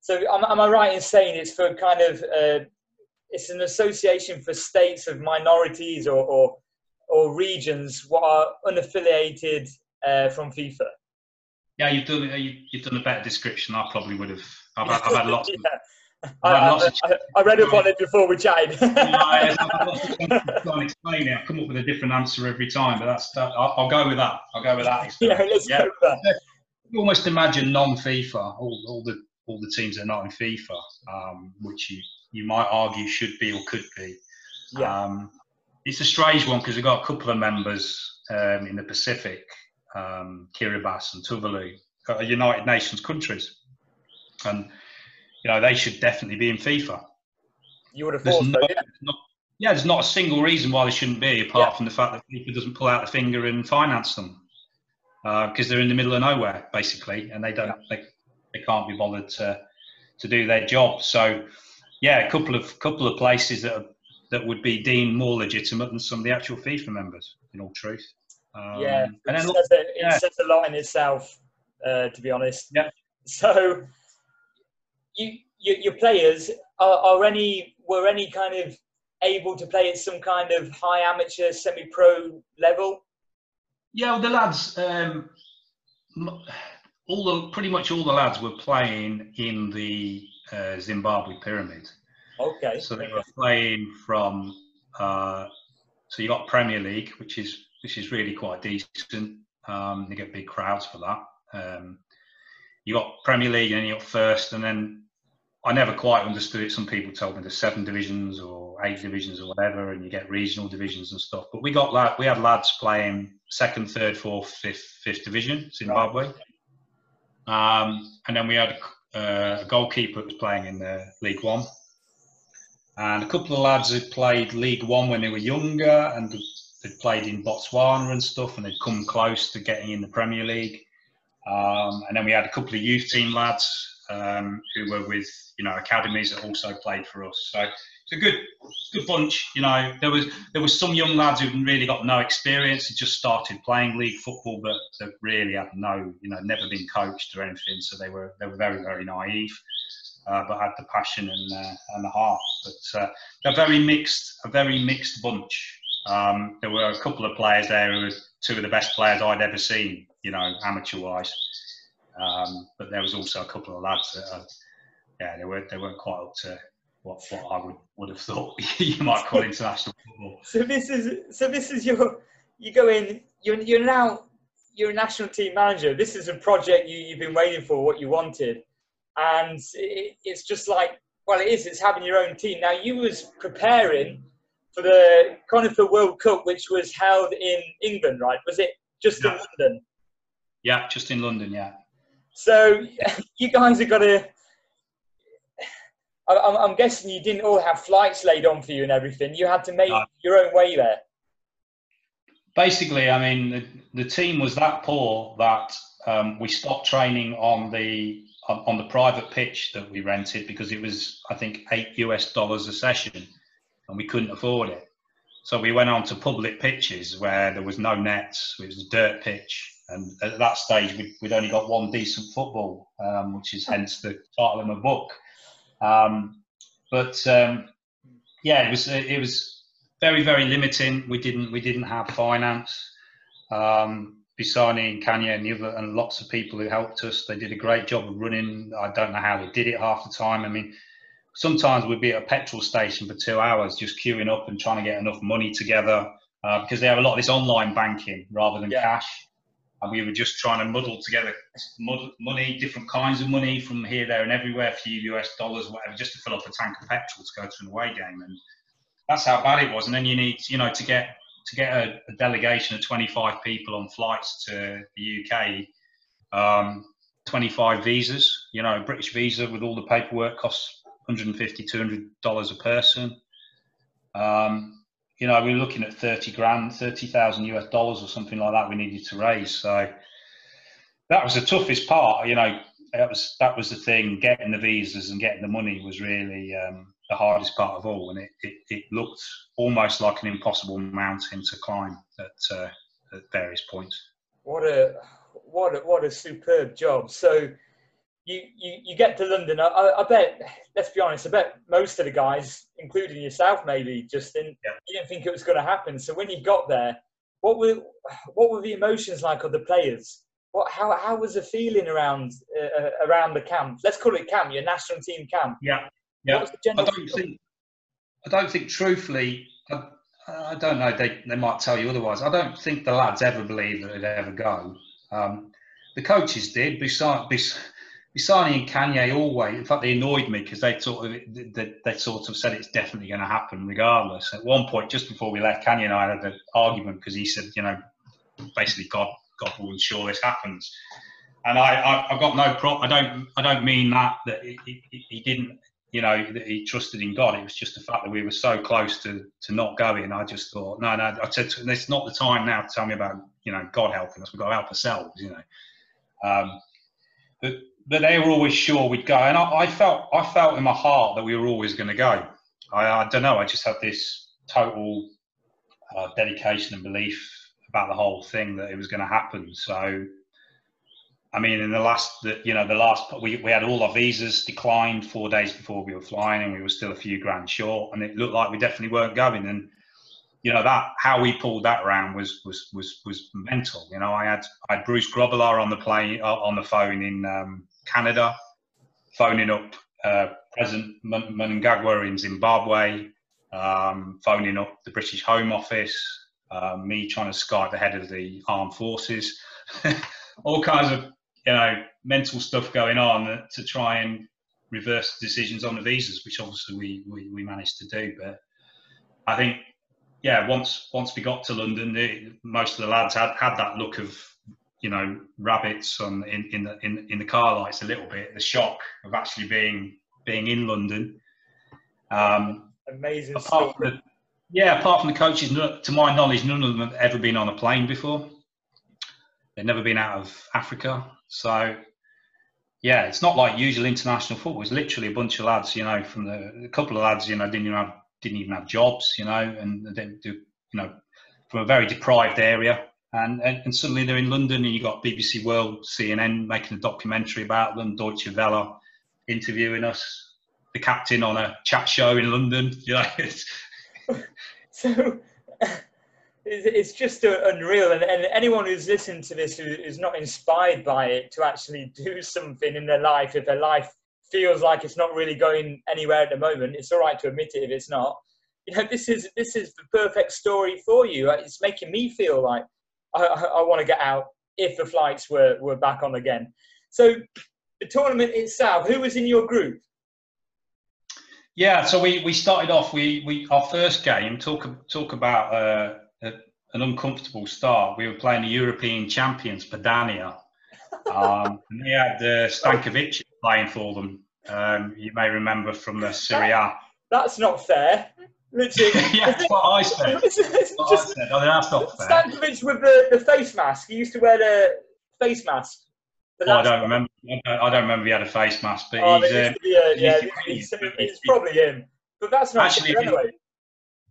So am, am I right in saying it's for kind of uh, it's an association for states of minorities or, or or regions what are unaffiliated uh, from FIFA. Yeah, you've done uh, you've done a better description. I probably would have. I've, I've had lots. yeah. Of, I, I, I, I, read up on it before we chatted. I've explain it. I come up with a different answer every time, but that's that, I'll, I'll, go with that. I'll go with that. yeah, let's yeah. go with that. You almost imagine non-FIFA, all, all the all the teams that are not in FIFA, um, which you you might argue should be or could be. Yeah. Um, it's a strange one because we've got a couple of members um, in the Pacific, um, Kiribati and Tuvalu, are United Nations countries, and you know they should definitely be in FIFA. You would have thought, no, yeah. Not, yeah, there's not a single reason why they shouldn't be, apart yeah. from the fact that FIFA doesn't pull out the finger and finance them, because uh, they're in the middle of nowhere basically, and they don't, yeah. they, they can't be bothered to to do their job. So, yeah, a couple of couple of places that are that would be deemed more legitimate than some of the actual FIFA members, in all truth. Um, yeah, and then, it, says, it yeah. says a lot in itself, uh, to be honest. Yeah. So, you, you your players are, are any were any kind of able to play at some kind of high amateur, semi-pro level? Yeah, well, the lads, um, all the pretty much all the lads were playing in the uh, Zimbabwe pyramid. Okay. So they were playing from. Uh, so you got Premier League, which is which is really quite decent. Um, you get big crowds for that. Um, you got Premier League and then you got first, and then I never quite understood it. Some people told me there's seven divisions or eight divisions or whatever, and you get regional divisions and stuff. But we got lad, we had lads playing second, third, fourth, fifth, fifth division, Zimbabwe. Um, and then we had uh, a goalkeeper that was playing in the League One and a couple of lads had played League One when they were younger and played in Botswana and stuff, and they'd come close to getting in the Premier League. Um, and then we had a couple of youth team lads um, who were with you know academies that also played for us. So it's a good good bunch. You know, there was there was some young lads who really got no experience, had just started playing league football, but they really had no you know never been coached or anything, so they were they were very very naive. uh, but had the passion and uh, and the heart. But uh, a very mixed, a very mixed bunch. Um, there were a couple of players there who were two of the best players I'd ever seen, you know, amateur wise. Um, but there was also a couple of lads that, uh, yeah, they weren't they weren't quite up to what, what I would, would have thought you might call international football. So this is so this is your you go in you're you're now you're a national team manager. This is a project you, you've been waiting for, what you wanted, and it, it's just like well, it is. It's having your own team. Now you was preparing for the CONIFA World Cup, which was held in England, right? Was it just yeah. in London? Yeah, just in London. Yeah. So you guys have got to. I'm guessing you didn't all have flights laid on for you and everything. You had to make no. your own way there. Basically, I mean, the, the team was that poor that um, we stopped training on the on the private pitch that we rented because it was, I think, eight US dollars a session, and we couldn't afford it. So we went on to public pitches where there was no nets. It was a dirt pitch, and at that stage, we'd, we'd only got one decent football, um, which is hence the title of my book. Um, but um, yeah, it was it was very very limiting. We didn't we didn't have finance. Um, Bisani and Kanye and the other and lots of people who helped us. They did a great job of running. I don't know how they did it half the time. I mean, sometimes we'd be at a petrol station for two hours just queuing up and trying to get enough money together uh, because they have a lot of this online banking rather than yeah. cash and we were just trying to muddle together money, different kinds of money from here, there, and everywhere, a few US dollars, whatever, just to fill up a tank of petrol to go to an away game, and that's how bad it was. And then you need, you know, to get to get a, a delegation of 25 people on flights to the UK, um, 25 visas, you know, a British visa with all the paperwork costs 150 200 dollars a person. Um, you know, we were looking at 30 grand, 30,000 US dollars or something like that we needed to raise. So that was the toughest part, you know, that was, that was the thing, getting the visas and getting the money was really um, the hardest part of all. And it, it, it, looked almost like an impossible mountain to climb at, uh, at various points. What a, what a, what a superb job. So you, you, you get to London. I, I, bet, let's be honest, I bet most of the guys, including yourself, maybe, Justin, yeah. you didn't think it was going to happen. So when you got there, what were what were the emotions like of the players? What how how was the feeling around uh, around the camp? Let's call it camp, your national team camp. Yeah, yeah. I don't think I don't think truthfully. I, I don't know. They they might tell you otherwise. I don't think the lads ever believed that they'd ever go. Um, the coaches did. Besides, besides Bisani and Kanye always, in fact, they annoyed me because they sort of they, they, sort of said it's definitely going to happen regardless. At one point, just before we left, Kanye and I had an argument because he said, you know, basically God God will ensure this happens. And I, I have got no pro. I don't I don't mean that that he, he, he, didn't you know that he trusted in God. It was just the fact that we were so close to to not going. I just thought no no. I said it's not the time now to tell me about you know God helping us. We've got to help ourselves. You know. Um, but but they were always sure we'd go, and I, I felt I felt in my heart that we were always going to go. I, I, don't know. I just had this total uh, dedication and belief about the whole thing that it was going to happen. So, I mean, in the last, the, you know, the last we we had all our visas declined four days before we were flying, and we were still a few grand short, and it looked like we definitely weren't going. And you know that how we pulled that around was was was was mental. You know, I had I had Bruce Grobbelaar on the plane uh, on the phone in um, Canada, phoning up uh, President Mnangagwa in Zimbabwe, um, phoning up the British Home Office, uh, me trying to Skype the head of the armed forces, all kinds of you know mental stuff going on to try and reverse decisions on the visas, which obviously we, we, we managed to do. But I think yeah, once once we got to London, the, most of the lads had had that look of you know rabbits on in in the in, in the car lights a little bit. The shock of actually being being in London. Um, Amazing. Apart from the, yeah, apart from the coaches, to my knowledge, none of them have ever been on a plane before. They've never been out of Africa, so yeah, it's not like usual international football. It's literally a bunch of lads, you know, from the a couple of lads, you know, didn't even have didn't even have jobs, you know, and they do, you know, from a very deprived area and, and, and suddenly they're in London and you've got BBC World, CNN making a documentary about them, Deutsche Welle, interviewing us, the captain on a chat show in London. Know, so it's just unreal. And, anyone who's listened to this who is not inspired by it to actually do something in their life, if their life feels like it's not really going anywhere at the moment, it's all right to admit it if it's not. You know, this is this is the perfect story for you. Uh, it's making me feel like I, I, I want to get out if the flights were, were back on again. So the tournament itself, who was in your group? Yeah, so we, we started off. We, we our first game talk talk about uh, a, an uncomfortable start. We were playing the European champions, Padania, um, and they had uh, Stankovic playing for them. Um, you may remember from the Serie A. That's not fair. Literally, yeah, that's what I said. It's, what just, I said. Oh, that's not fair. Stankovic with the, the face mask. He used to wear the face mask. Oh, I don't remember. I don't remember he had a face mask, but oh, he's, uh, yeah, he's, he's, probably him. But that's not actually anyway.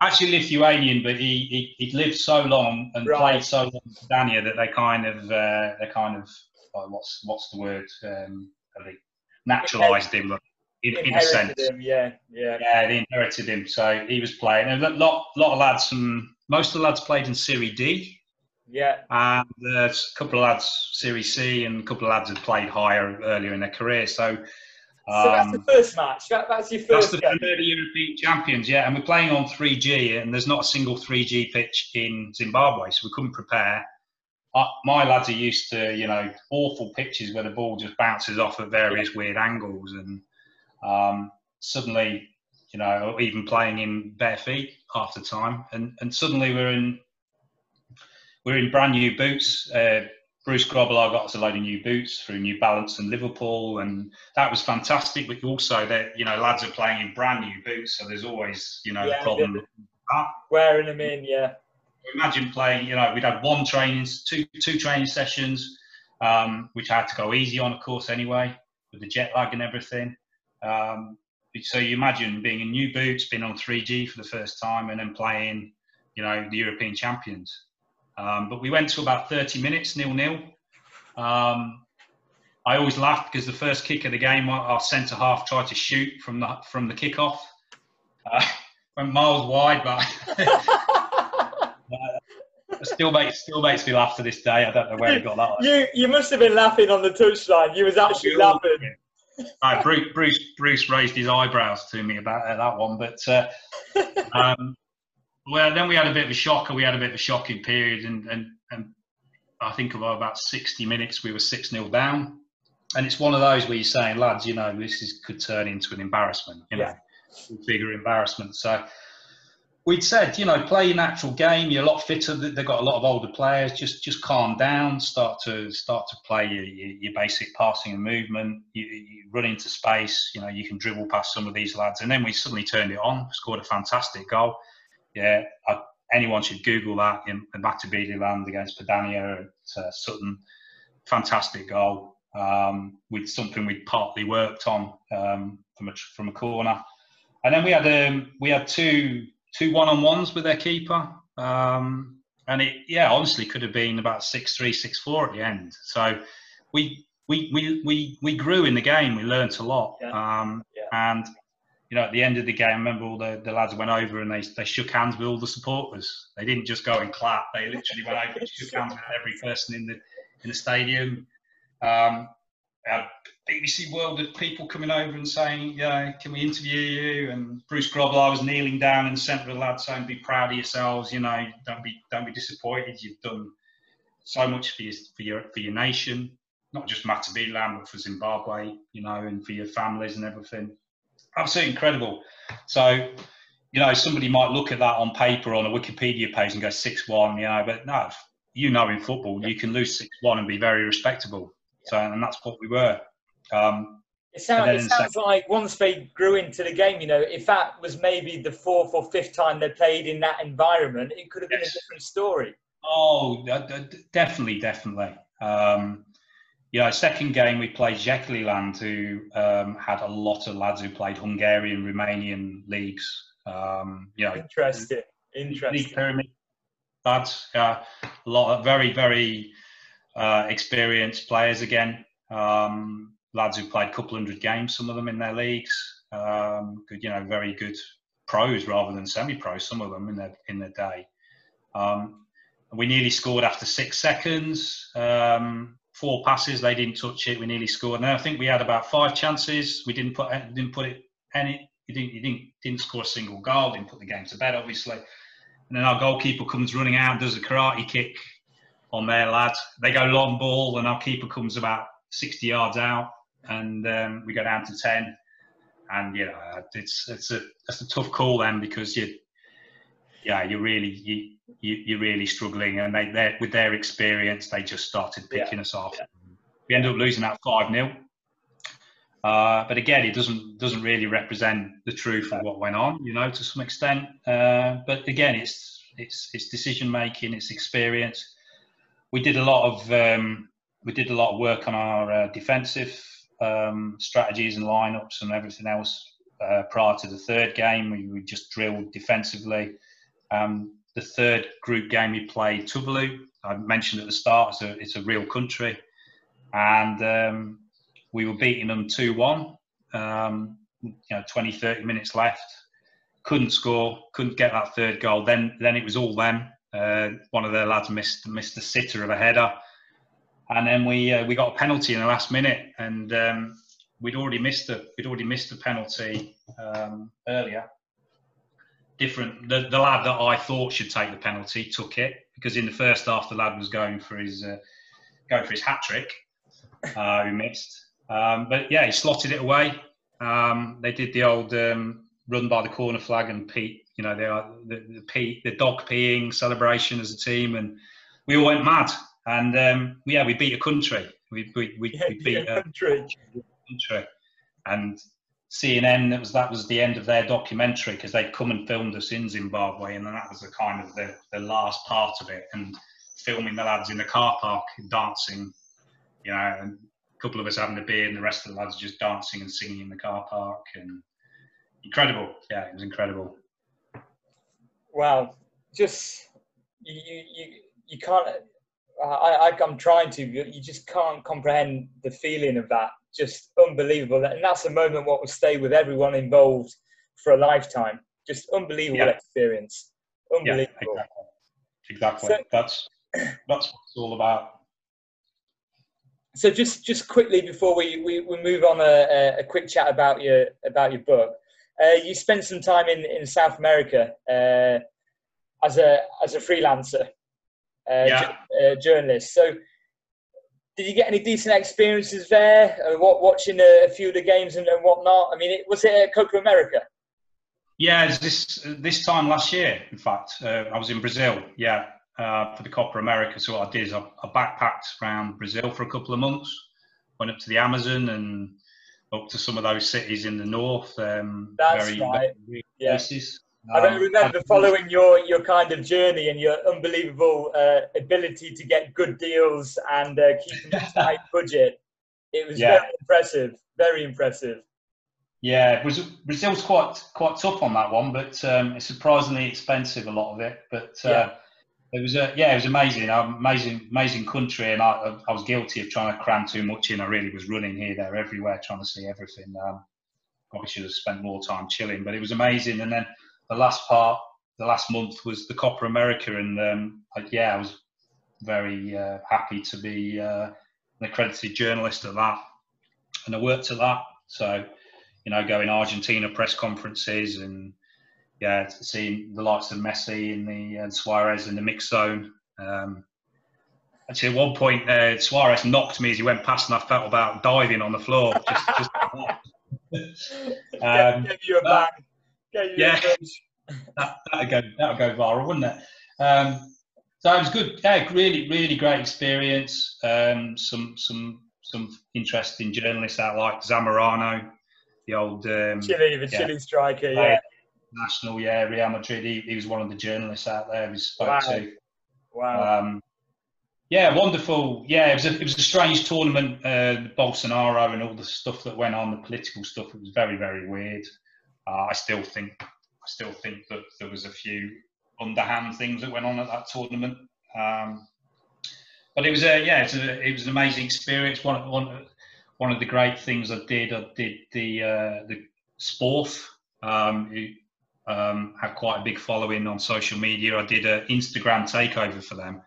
Actually, Lithuanian, but he, he he lived so long and right. played so long for Dania that they kind of uh, they kind of what's what's the word um, naturalised him in, in a sense. Him, yeah, yeah. Yeah, they inherited him, so he was playing. And a lot lot of lads from most of the lads played in Serie D. Yeah. And there's a couple of lads Serie C and a couple of lads had played higher earlier in their career. So, um, so that's the um, first match. That, that's your first. That's the, the European champions, yeah. And we're playing on 3G, and there's not a single 3G pitch in Zimbabwe, so we couldn't prepare. Uh, my lads are used to, you know, awful pitches where the ball just bounces off at various weird angles, and um, suddenly, you know, even playing in bare feet half the time, and and suddenly we're in we're in brand new boots. Uh, Bruce Grobbelaar got us a load of new boots through New Balance and Liverpool, and that was fantastic. But also, that you know, lads are playing in brand new boots, so there's always you know yeah, the problem. Wearing them in, yeah. Imagine playing. You know, we'd had one training, two two training sessions, um, which I had to go easy on, of course, anyway, with the jet lag and everything. Um, so you imagine being in new boots, being on 3G for the first time, and then playing, you know, the European champions. Um, but we went to about 30 minutes, nil nil. Um, I always laughed because the first kick of the game, our centre half tried to shoot from the from the kickoff. Uh, went miles wide, but uh, still makes still makes me laugh to this day. I don't know where he got that. You you must have been laughing on the touchline. You was actually laughing. Right, Bruce, Bruce, Bruce raised his eyebrows to me about uh, that one, but uh, um, well, then we had a bit of a shocker. We had a bit of a shocking period, and and, and I think about 60 minutes we were six 0 down, and it's one of those where you're saying, lads, you know, this is, could turn into an embarrassment, you know, yeah. bigger embarrassment. So we'd said, you know, play your natural game. You're a lot fitter. They've got a lot of older players. Just just calm down. Start to start to play your, your, basic passing and movement. You, you, run into space. You know, you can dribble past some of these lads. And then we suddenly turned it on. Scored a fantastic goal yeah, I, anyone should Google that in, in Matabeleland against Padania at uh, Sutton. Fantastic goal. Um, with something we'd partly worked on um, from a from a corner, and then we had um, we had two two one on ones with their keeper, um, and it yeah honestly could have been about six three six four at the end. So we we we we we grew in the game. We learnt a lot, yeah. Um, yeah. and you know, at the end of the game, I remember all the, the lads went over and they, they shook hands with all the supporters. They didn't just go and clap. They literally went over and shook hands with every person in the in the stadium. Um, BBC World of people coming over and saying, you know, can we interview you?" And Bruce Grobbelaar was kneeling down in centre of the lads saying, "Be proud of yourselves. You know, don't be don't be disappointed. You've done so much for your for your for your nation, not just Matabeleland, but for Zimbabwe. You know, and for your families and everything." absolutely incredible. So, you know, somebody might look at that on paper on a Wikipedia page and go six one, you know, but no, you know, in football you can lose six one and be very respectable. So, and that's what we were. Um, it, sound, it sounds like once they grew into the game, you know, if that was maybe the fourth or fifth time they played in that environment, it could have been yes. a different story. Oh, definitely, definitely. Um, you know, second game we played Land, who um, had a lot of lads who played Hungarian, Romanian leagues. Um, you know, interesting, interesting. pyramid lads, uh, a lot of very, very uh, experienced players again. Um, lads who played a couple hundred games, some of them in their leagues. Um, good, you know, very good pros rather than semi-pros. Some of them in their in their day. Um, we nearly scored after six seconds. Um, four passes, they didn't touch it. We nearly scored. And I think we had about five chances. We didn't put didn't put it any. You didn't you didn't didn't score a single goal. Didn't put the game to bed, obviously. And then our goalkeeper comes running out, does a karate kick on their lad. They go long ball, and our keeper comes about 60 yards out, and um, we go down to 10. And you know, it's it's a it's a tough call then because you, yeah, you're really you, you you're really struggling, and they they with their experience, they just started picking yeah. us off. Yeah. We ended up losing that five 0 uh, but again, it doesn't doesn't really represent the truth of what went on, you know, to some extent. Uh, but again, it's it's it's decision making, it's experience. We did a lot of um, we did a lot of work on our uh, defensive um, strategies and lineups and everything else uh, prior to the third game. We, we just drilled defensively. Um, the third group game we played Tuvalu. I mentioned at the start, it's a, it's a real country, and um, we were beating them 2 1. Um, you know, 20, 30 minutes left. Couldn't score, couldn't get that third goal. Then then it was all them. Uh, one of their lads missed missed a sitter of a header. And then we uh, we got a penalty in the last minute, and um, we'd already missed the we'd already missed the penalty um, earlier. Different. The, the lad that I thought should take the penalty took it because in the first half the lad was going for his uh, going for his hat trick, uh, who missed. Um, but yeah, he slotted it away. Um, they did the old um, run by the corner flag and Pete, you know, they are the, the Pete, the dog peeing celebration as a team, and we all went mad. And um, yeah, we beat a country. We we, we, yeah, we beat a country. country. And CNN that was that was the end of their documentary because they'd come and filmed us in Zimbabwe, and then that was the kind of the, the last part of it, and filming the lads in the car park dancing, you know, and a couple of us having a beer and the rest of the lads just dancing and singing in the car park and incredible yeah it was incredible wow just you you you can't I, I i'm trying to you just can't comprehend the feeling of that. Just unbelievable. And that's a moment what will stay with everyone involved for a lifetime. Just unbelievable yeah. experience. Unbelievable. yeah, exactly, exactly. So, that's that's what it's all about. So just just quickly before we, we, we move on a, a, quick chat about your about your book. Uh, you spent some time in, in South America uh, as a as a freelancer. uh, yeah. ju- uh, journalist so did you get any decent experiences there uh, what, watching a, a, few of the games and, and whatnot I mean it, was it at Copa America yeah this this time last year in fact uh, I was in Brazil yeah uh, for the Copa America. So what I did is I, I, backpacked around Brazil for a couple of months, went up to the Amazon and up to some of those cities in the north. Um, That's very, right. Very yeah. Places. I don't um, remember following your, your kind of journey and your unbelievable uh, ability to get good deals and uh, keeping a tight budget. It was yeah. very impressive. Very impressive. Yeah, Brazil's quite quite tough on that one, but um, it's surprisingly expensive a lot of it. But uh, yeah it was a, yeah, it was amazing, amazing, amazing country, and I, I was guilty of trying to cram too much in. I really was running here, there, everywhere, trying to see everything. Um, probably should have spent more time chilling, but it was amazing. And then the last part, the last month was the Copa America, and um, I, yeah, I was very uh, happy to be uh, an accredited journalist at that, and I worked at that. So, you know, going to Argentina press conferences and yeah, seeing the likes of Messi and the and Suarez in the mix zone. Um, actually, at one point, uh, Suarez knocked me as he went past, and I felt about diving on the floor. Just, just um, gave you a bang. You yeah, that, that'd go that'd go viral, wouldn't it? Um, so it was good. Yeah, really, really great experience. Um, some some some interesting journalists out like Zamorano, the old um, Chile, the yeah, Chile striker. Yeah, national, yeah, Real Madrid. He, he was one of the journalists out there we spoke wow. to. Wow. Um, yeah, wonderful. Yeah, it was a, it was a strange tournament. Uh, Bolsonaro and all the stuff that went on, the political stuff. It was very, very weird. Uh, I still think, I still think that there was a few underhand things that went on at that tournament. Um, but it was a yeah, it was, a, it was an amazing experience. One, one, one of the great things I did, I did the uh, the sport. Um, um, had quite a big following on social media. I did an Instagram takeover for them.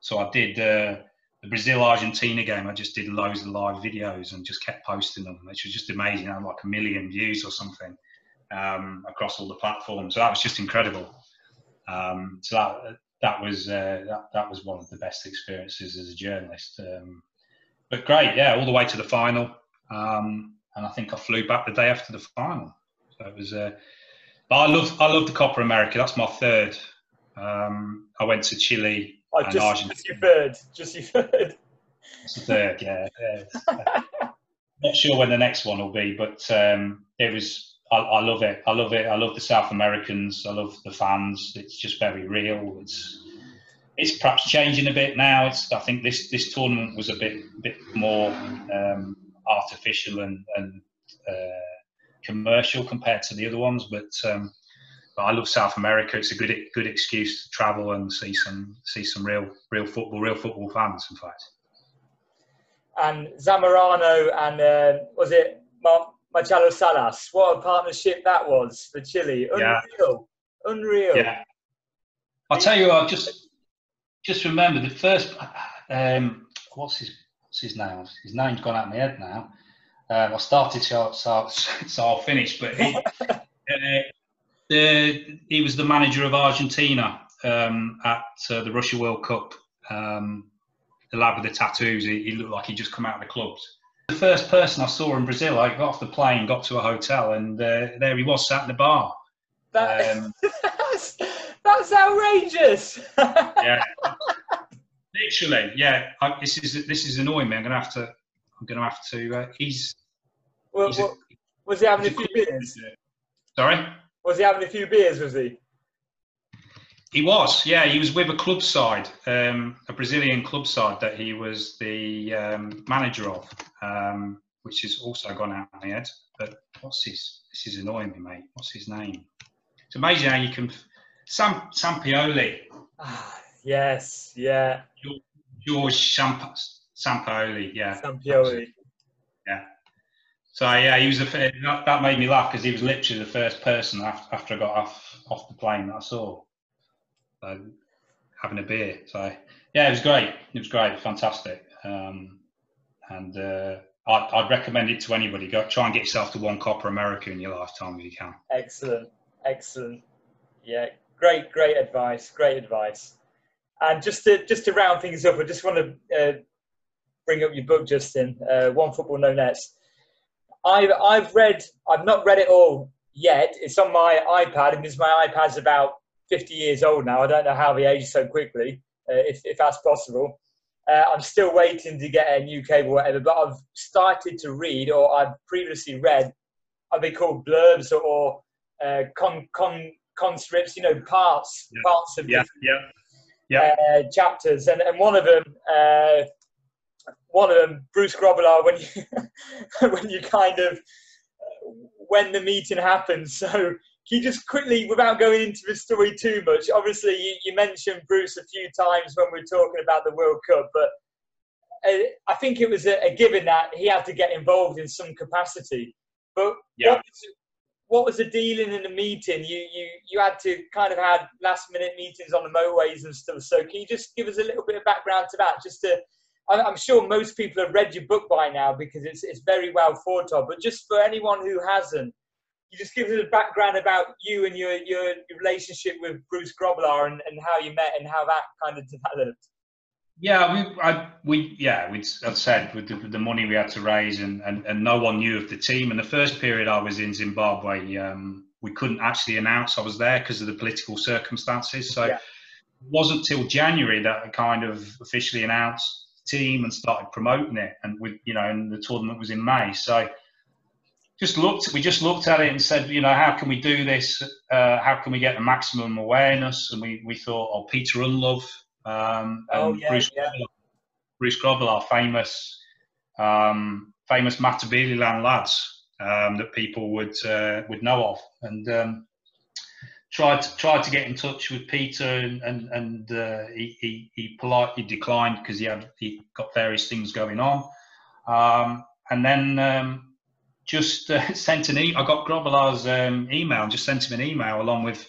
So I did uh, the Brazil Argentina game. I just did loads of live videos and just kept posting them, which was just amazing. I had like a million views or something um, across all the platforms. So that was just incredible. Um, so that that was uh, that, that was one of the best experiences as a journalist. Um, but great, yeah, all the way to the final, um, and I think I flew back the day after the final. So it was. Uh, but I love I love the Copa America. That's my third. Um, I went to Chile oh, and just, Argentina. Just your third. Just your third. It's the third, yeah. Not sure when the next one will be, but um, it was I, I, love it. I love it. I love the South Americans. I love the fans. It's just very real. It's it's perhaps changing a bit now. It's I think this this tournament was a bit bit more um, artificial and and uh, commercial compared to the other ones, but. Um, but I love South America. It's a good good excuse to travel and see some see some real real football, real football fans. In fact. And Zamorano and uh, was it Mark Marcelo Salas. What a partnership that was for Chile. Unreal. Yeah. Unreal. Yeah. I'll tell you what, just just remember the first um, what's his what's his name? His name's gone out of my head now. Um, I started so, so, so I'll finish, but he, uh, the, he was the manager of Argentina um, at uh, the Russia World Cup. Um, the lad with the tattoos, he, he, looked like he'd just come out of the clubs the first person I saw in Brazil. I got off the plane, got to a hotel, and uh, there he was sat in the bar. That, um, that's, that's outrageous. yeah, literally. Yeah, I, this is this is annoying me. I'm gonna have to. I'm gonna have to. Uh, he's. Well, he's a, was he having a few beers? Sorry. Was he having a few beers? Was he? He was, yeah. He was with a club side, um, a Brazilian club side that he was the um, manager of, um, which has also gone out of my head. But what's his? This is annoying me, mate. What's his name? It's amazing how you can. Sam Sampaoli. Ah, yes, yeah. George Samp- Sampaoli, yeah. Sampaoli. Yeah. So yeah, he was a that, that made me laugh because he was literally the first person after, after I got off off the plane that I saw having a beer. So yeah, it was great. It was great, fantastic. Um, and uh, I'd, I'd, recommend it to anybody. Go try and get yourself to one Copa America in your lifetime if you can. Excellent, excellent. Yeah, great, great advice. Great advice. And just to just to round things up, I just want to uh, bring up your book, Justin. Uh, one Football No Nets. I've I've read. I've not read it all yet. It's on my iPad, and because my iPad's about 50 years old now. I don't know how they age so quickly, uh, if, if that's possible. Uh, I'm still waiting to get a new cable, whatever, but I've started to read, or I've previously read, are they called blurbs or uh, con, con, conscripts, you know, parts, yeah. parts of yeah, yeah. Yeah. Uh, chapters. And, and one of them, uh, one of them, Bruce Grobbelaar, when you, when you kind of, when the meeting happens. So can you just quickly, without going into the story too much, obviously you, you mentioned Bruce a few times when we were talking about the World Cup, but uh, I think it was a, a, given that he had to get involved in some capacity. But yeah. what, was, what was the dealing in the meeting? You, you, you had to kind of had last minute meetings on the motorways and stuff. So can you just give us a little bit of background to that? Just to, I'm sure most people have read your book by now because it's, it's very well thought of, but just for anyone who hasn't, you just give us a background about you and your, your, your relationship with Bruce Grobbelaar and, and how you met and how that kind of developed. Yeah, we, I, we, yeah, we, as said, with the, the, money we had to raise, and, and, and no one knew of the team. And the first period I was in Zimbabwe, um, we couldn't actually announce I was there because of the political circumstances. So yeah. it wasn't till January that I kind of officially announced the team and started promoting it. And with, you know, and the tournament was in May. So just looked we just looked at it and said you know how can we do this? Uh, how can we get the maximum awareness? And we, we thought oh peter Ndlovu um, and oh, yeah, bruce, yeah. bruce Grobbelaar, our famous um, famous Matabeleland lads um, that people would uh, would know of. And um, tried to tried to get in touch with Peter and and, and uh, he, he, he politely declined because he had he got various things going on. Um, and then um, just uh, sent an email. I got Grobbelaar's um, email and just sent him an email along with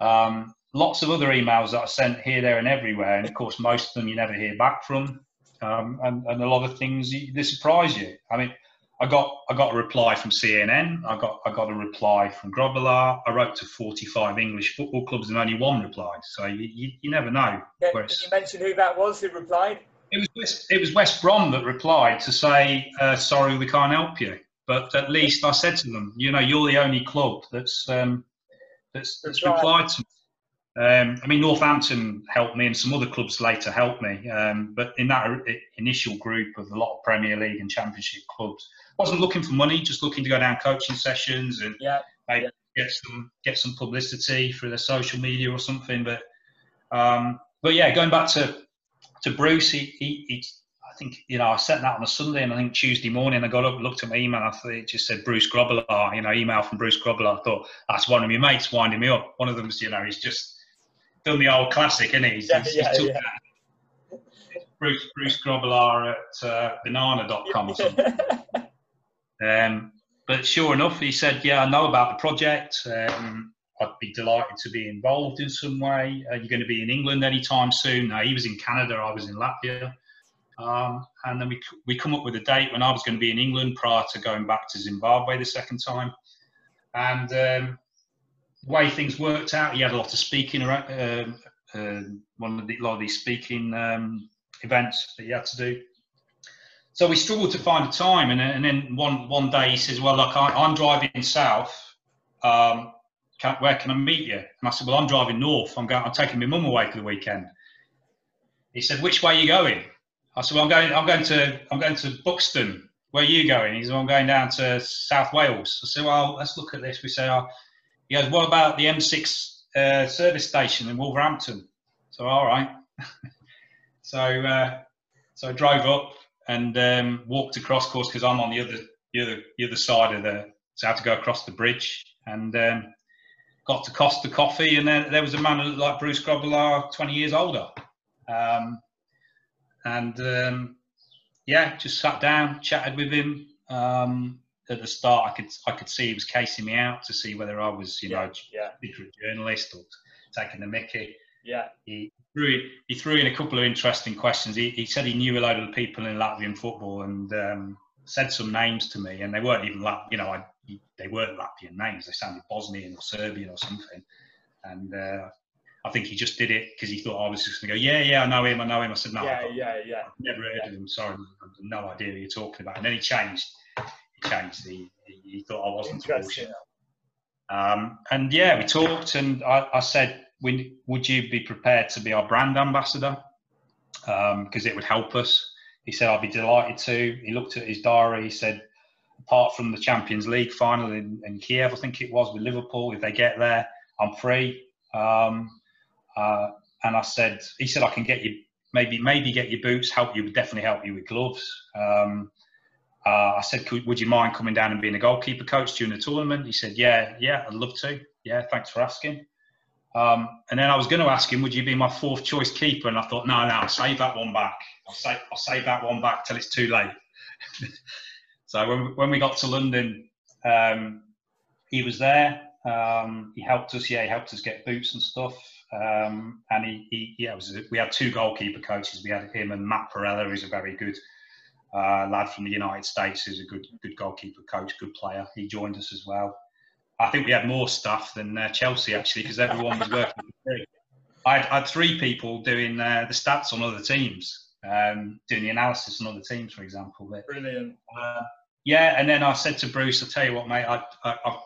um, lots of other emails that I sent here, there, and everywhere. And of course, most of them you never hear back from, um, and, and, a lot of things they surprise you. I mean, I got I got a reply from CNN. I got I got a reply from Grobbelaar. I wrote to 45 English football clubs and only one replied. So you, you, you never know. Can you mention who that was who replied? It was West, it was West Brom that replied to say, uh, "Sorry, we can't help you." But at least I said to them, "You know, you're the only club that's um, that's, that's, that's replied to me." Um, I mean, Northampton helped me, and some other clubs later helped me. Um, but in that initial group of a lot of Premier League and Championship clubs, I wasn't looking for money, just looking to go down coaching sessions and yeah, yeah. get some get some publicity through their social media or something. But um, but yeah, going back to to Bruce, he, he, he, think you know I sent that on a Sunday, and I think Tuesday morning I got up, looked at my email, and I thought it just said Bruce Grobbelaar, you know, email from Bruce Grobbelaar. I thought that's one of my mates winding me up. One of them's, you know, he's just done the old classic, isn't he? He's, yeah, he's, yeah, he's yeah. Bruce Bruce Grobbelaar at uh, banana.com or something. um, but sure enough, he said, "Yeah, I know about the project. Um, I'd be delighted to be involved in some way. Are you going to be in England anytime soon?" Now, he was in Canada, I was in Latvia. Um, and then we, we come up with a date when I was going to be in England prior to going back to Zimbabwe the second time. And um, the way things worked out, he had a lot of speaking uh, uh, one of the, a lot of these speaking um, events that he had to do. So we struggled to find a time, and, and then one one day he says, "Well, look, I, am driving south. Um, can, where can I meet you?" And I said, "Well, I'm driving north. I'm going. I'm taking my mum away for the weekend." He said, "Which way are you going?" I said, "Well, I'm going. I'm going to. I'm going to Buxton. Where are you going?" He said, well, "I'm going down to South Wales." I said, "Well, let's look at this." We say, oh, he goes, what about the M6 uh, service station in Wolverhampton? So, all right. so, uh, so I drove up and um, walked across course because I'm on the other, the other, the other side of the. So I had to go across the bridge and um, got to Costa Coffee, and then there was a man like Bruce Grobbelaar, 20 years older, um, and um, yeah, just sat down, chatted with him. Um, at the start, I could I could see he was casing me out to see whether I was, you yeah, know, yeah. a journalist or taking the Mickey. Yeah. He threw he threw in a couple of interesting questions. He, he said he knew a load of the people in Latvian football and um, said some names to me, and they weren't even Lat, you know, I, they weren't Latvian names. They sounded Bosnian or Serbian or something. And uh, I think he just did it because he thought I was just going to go, yeah, yeah, I know him, I know him. I said, no, yeah, yeah, yeah. I've never heard yeah. of him. Sorry, I have no idea who you're talking about. And then he changed He changed. He, he thought I wasn't bullshit. Um, and yeah, we talked, and I, I said, "Would you be prepared to be our brand ambassador? Because um, it would help us." He said, "I'd be delighted to." He looked at his diary. He said, "Apart from the Champions League final in, in Kiev, I think it was with Liverpool, if they get there, I'm free." Um, uh, and I said, "He said I can get you maybe maybe get your boots, help you, would definitely help you with gloves." Um, uh, I said, Would you mind coming down and being a goalkeeper coach during the tournament? He said, Yeah, yeah, I'd love to. Yeah, thanks for asking. Um, and then I was going to ask him, Would you be my fourth choice keeper? And I thought, No, no, I'll save that one back. I'll save, I'll save that one back till it's too late. so when, when we got to London, um, he was there. Um, he helped us. Yeah, he helped us get boots and stuff. Um, and he, he, yeah, was, we had two goalkeeper coaches. We had him and Matt Perella, who's a very good uh, lad from the United States who's a good good goalkeeper coach, good player. He joined us as well. I think we had more staff than uh, Chelsea actually because everyone was working. I had, I had, three people doing uh, the stats on other teams, um, doing the analysis on other teams, for example. But, Brilliant. Uh, yeah, and then I said to Bruce, "I tell you what, mate, I, I, I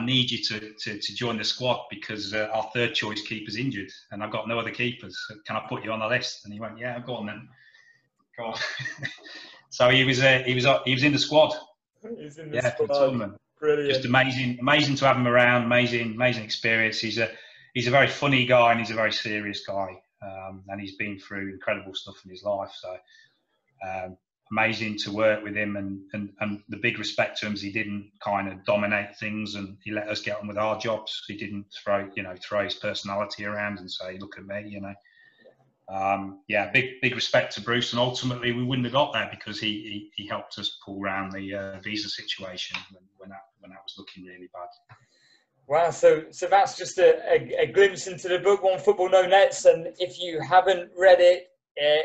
need you to, to, to, join the squad because uh, our third choice keeper's injured and I've got no other keepers. So can I put you on the list? And he went, yeah, go on then. Go on. So he was uh, he was uh, he was in the squad. He's in the yeah, squad. Brilliant. Just amazing, amazing to have him around. Amazing, amazing experience. He's a he's a very funny guy and he's a very serious guy. Um, and he's been through incredible stuff in his life. So um, amazing to work with him and, and, and the big respect to him is he didn't kind of dominate things and he let us get on with our jobs. He didn't throw, you know, throw his personality around and say, look at me, you know. um, yeah, big big respect to Bruce, and ultimately we wouldn't have got there because he he, he helped us pull around the uh, visa situation when, when that when that was looking really bad. Wow, so so that's just a, a, a, glimpse into the book One Football No Nets, and if you haven't read it, uh,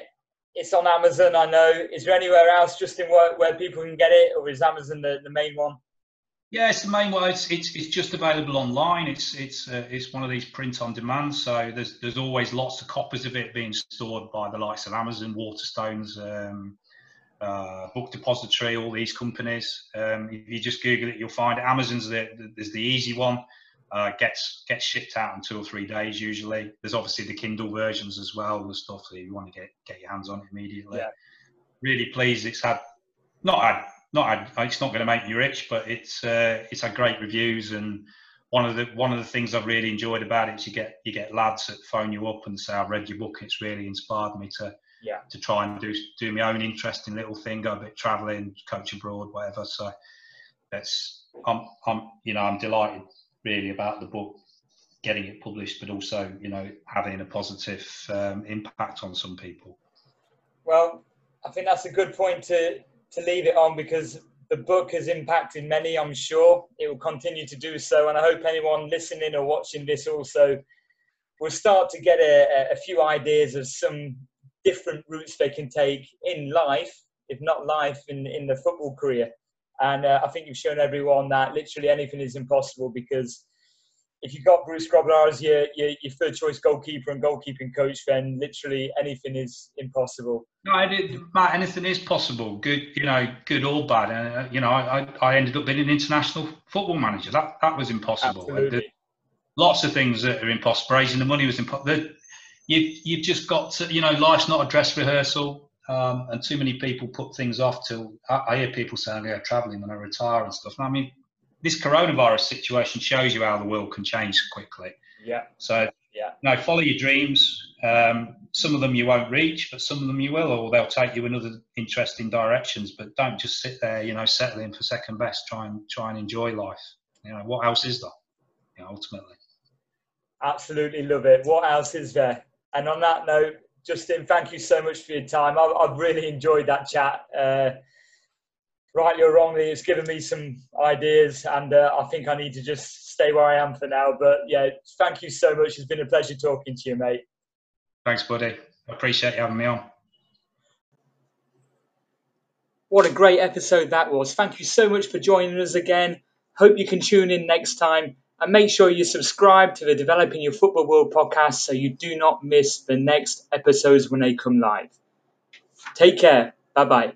it's on Amazon. I know. Is there anywhere else, Justin, where, where people can get it, or is Amazon the, the main one? Yeah, it's the main one. It's, it's, it's just available online. It's it's uh, it's one of these print on demand. So there's there's always lots of copies of it being stored by the likes of Amazon, Waterstones, um, uh, Book Depository, all these companies. Um, if you just Google it, you'll find it. Amazon's the, the there's the easy one. Uh, gets gets shipped out in two or three days usually. There's obviously the Kindle versions as well, the stuff that you want to get get your hands on it immediately. Yeah. Really pleased it's had not had not it's not going to make you rich, but it's uh, it's had great reviews and one of the one of the things I've really enjoyed about it is you get you get lads that phone you up and say I've read your book. It's really inspired me to yeah to try and do do my own interesting little thing, go a bit travelling, coach abroad, whatever. So that's I'm I'm you know I'm delighted really about the book getting it published, but also you know having a positive um, impact on some people. Well, I think that's a good point to to leave it on because the book has impacted many, I'm sure. It will continue to do so. And I hope anyone listening or watching this also will start to get a, a few ideas of some different routes they can take in life, if not life, in, in the football career. And uh, I think you've shown everyone that literally anything is impossible because if you've got Bruce Grobbelaar as your, your, your third choice goalkeeper and goalkeeping coach, then literally anything is impossible. No, I did, Matt. Anything is possible. Good, you know, good or bad. Uh, you know, I, I ended up being an international football manager. That that was impossible. Absolutely. Lots of things that are impossible. Raising the money was impossible. You you've just got to, you know, life's not a dress rehearsal. Um, and too many people put things off till I, I hear people saying, "Yeah, travelling when I retire and stuff." And I mean, this coronavirus situation shows you how the world can change quickly. Yeah. So yeah, no, follow your dreams. Um, some of them you won't reach, but some of them you will, or they'll take you in other interesting directions. But don't just sit there, you know, settling for second best. Try and try and enjoy life. You know, what else is there? You know, ultimately. Absolutely love it. What else is there? And on that note, Justin, thank you so much for your time. I've, I've really enjoyed that chat. Uh, rightly or wrongly, it's given me some ideas, and uh, I think I need to just stay where I am for now. But yeah, thank you so much. It's been a pleasure talking to you, mate. Thanks, buddy. I appreciate you having me on. What a great episode that was. Thank you so much for joining us again. Hope you can tune in next time and make sure you subscribe to the Developing Your Football World podcast so you do not miss the next episodes when they come live. Take care. Bye bye.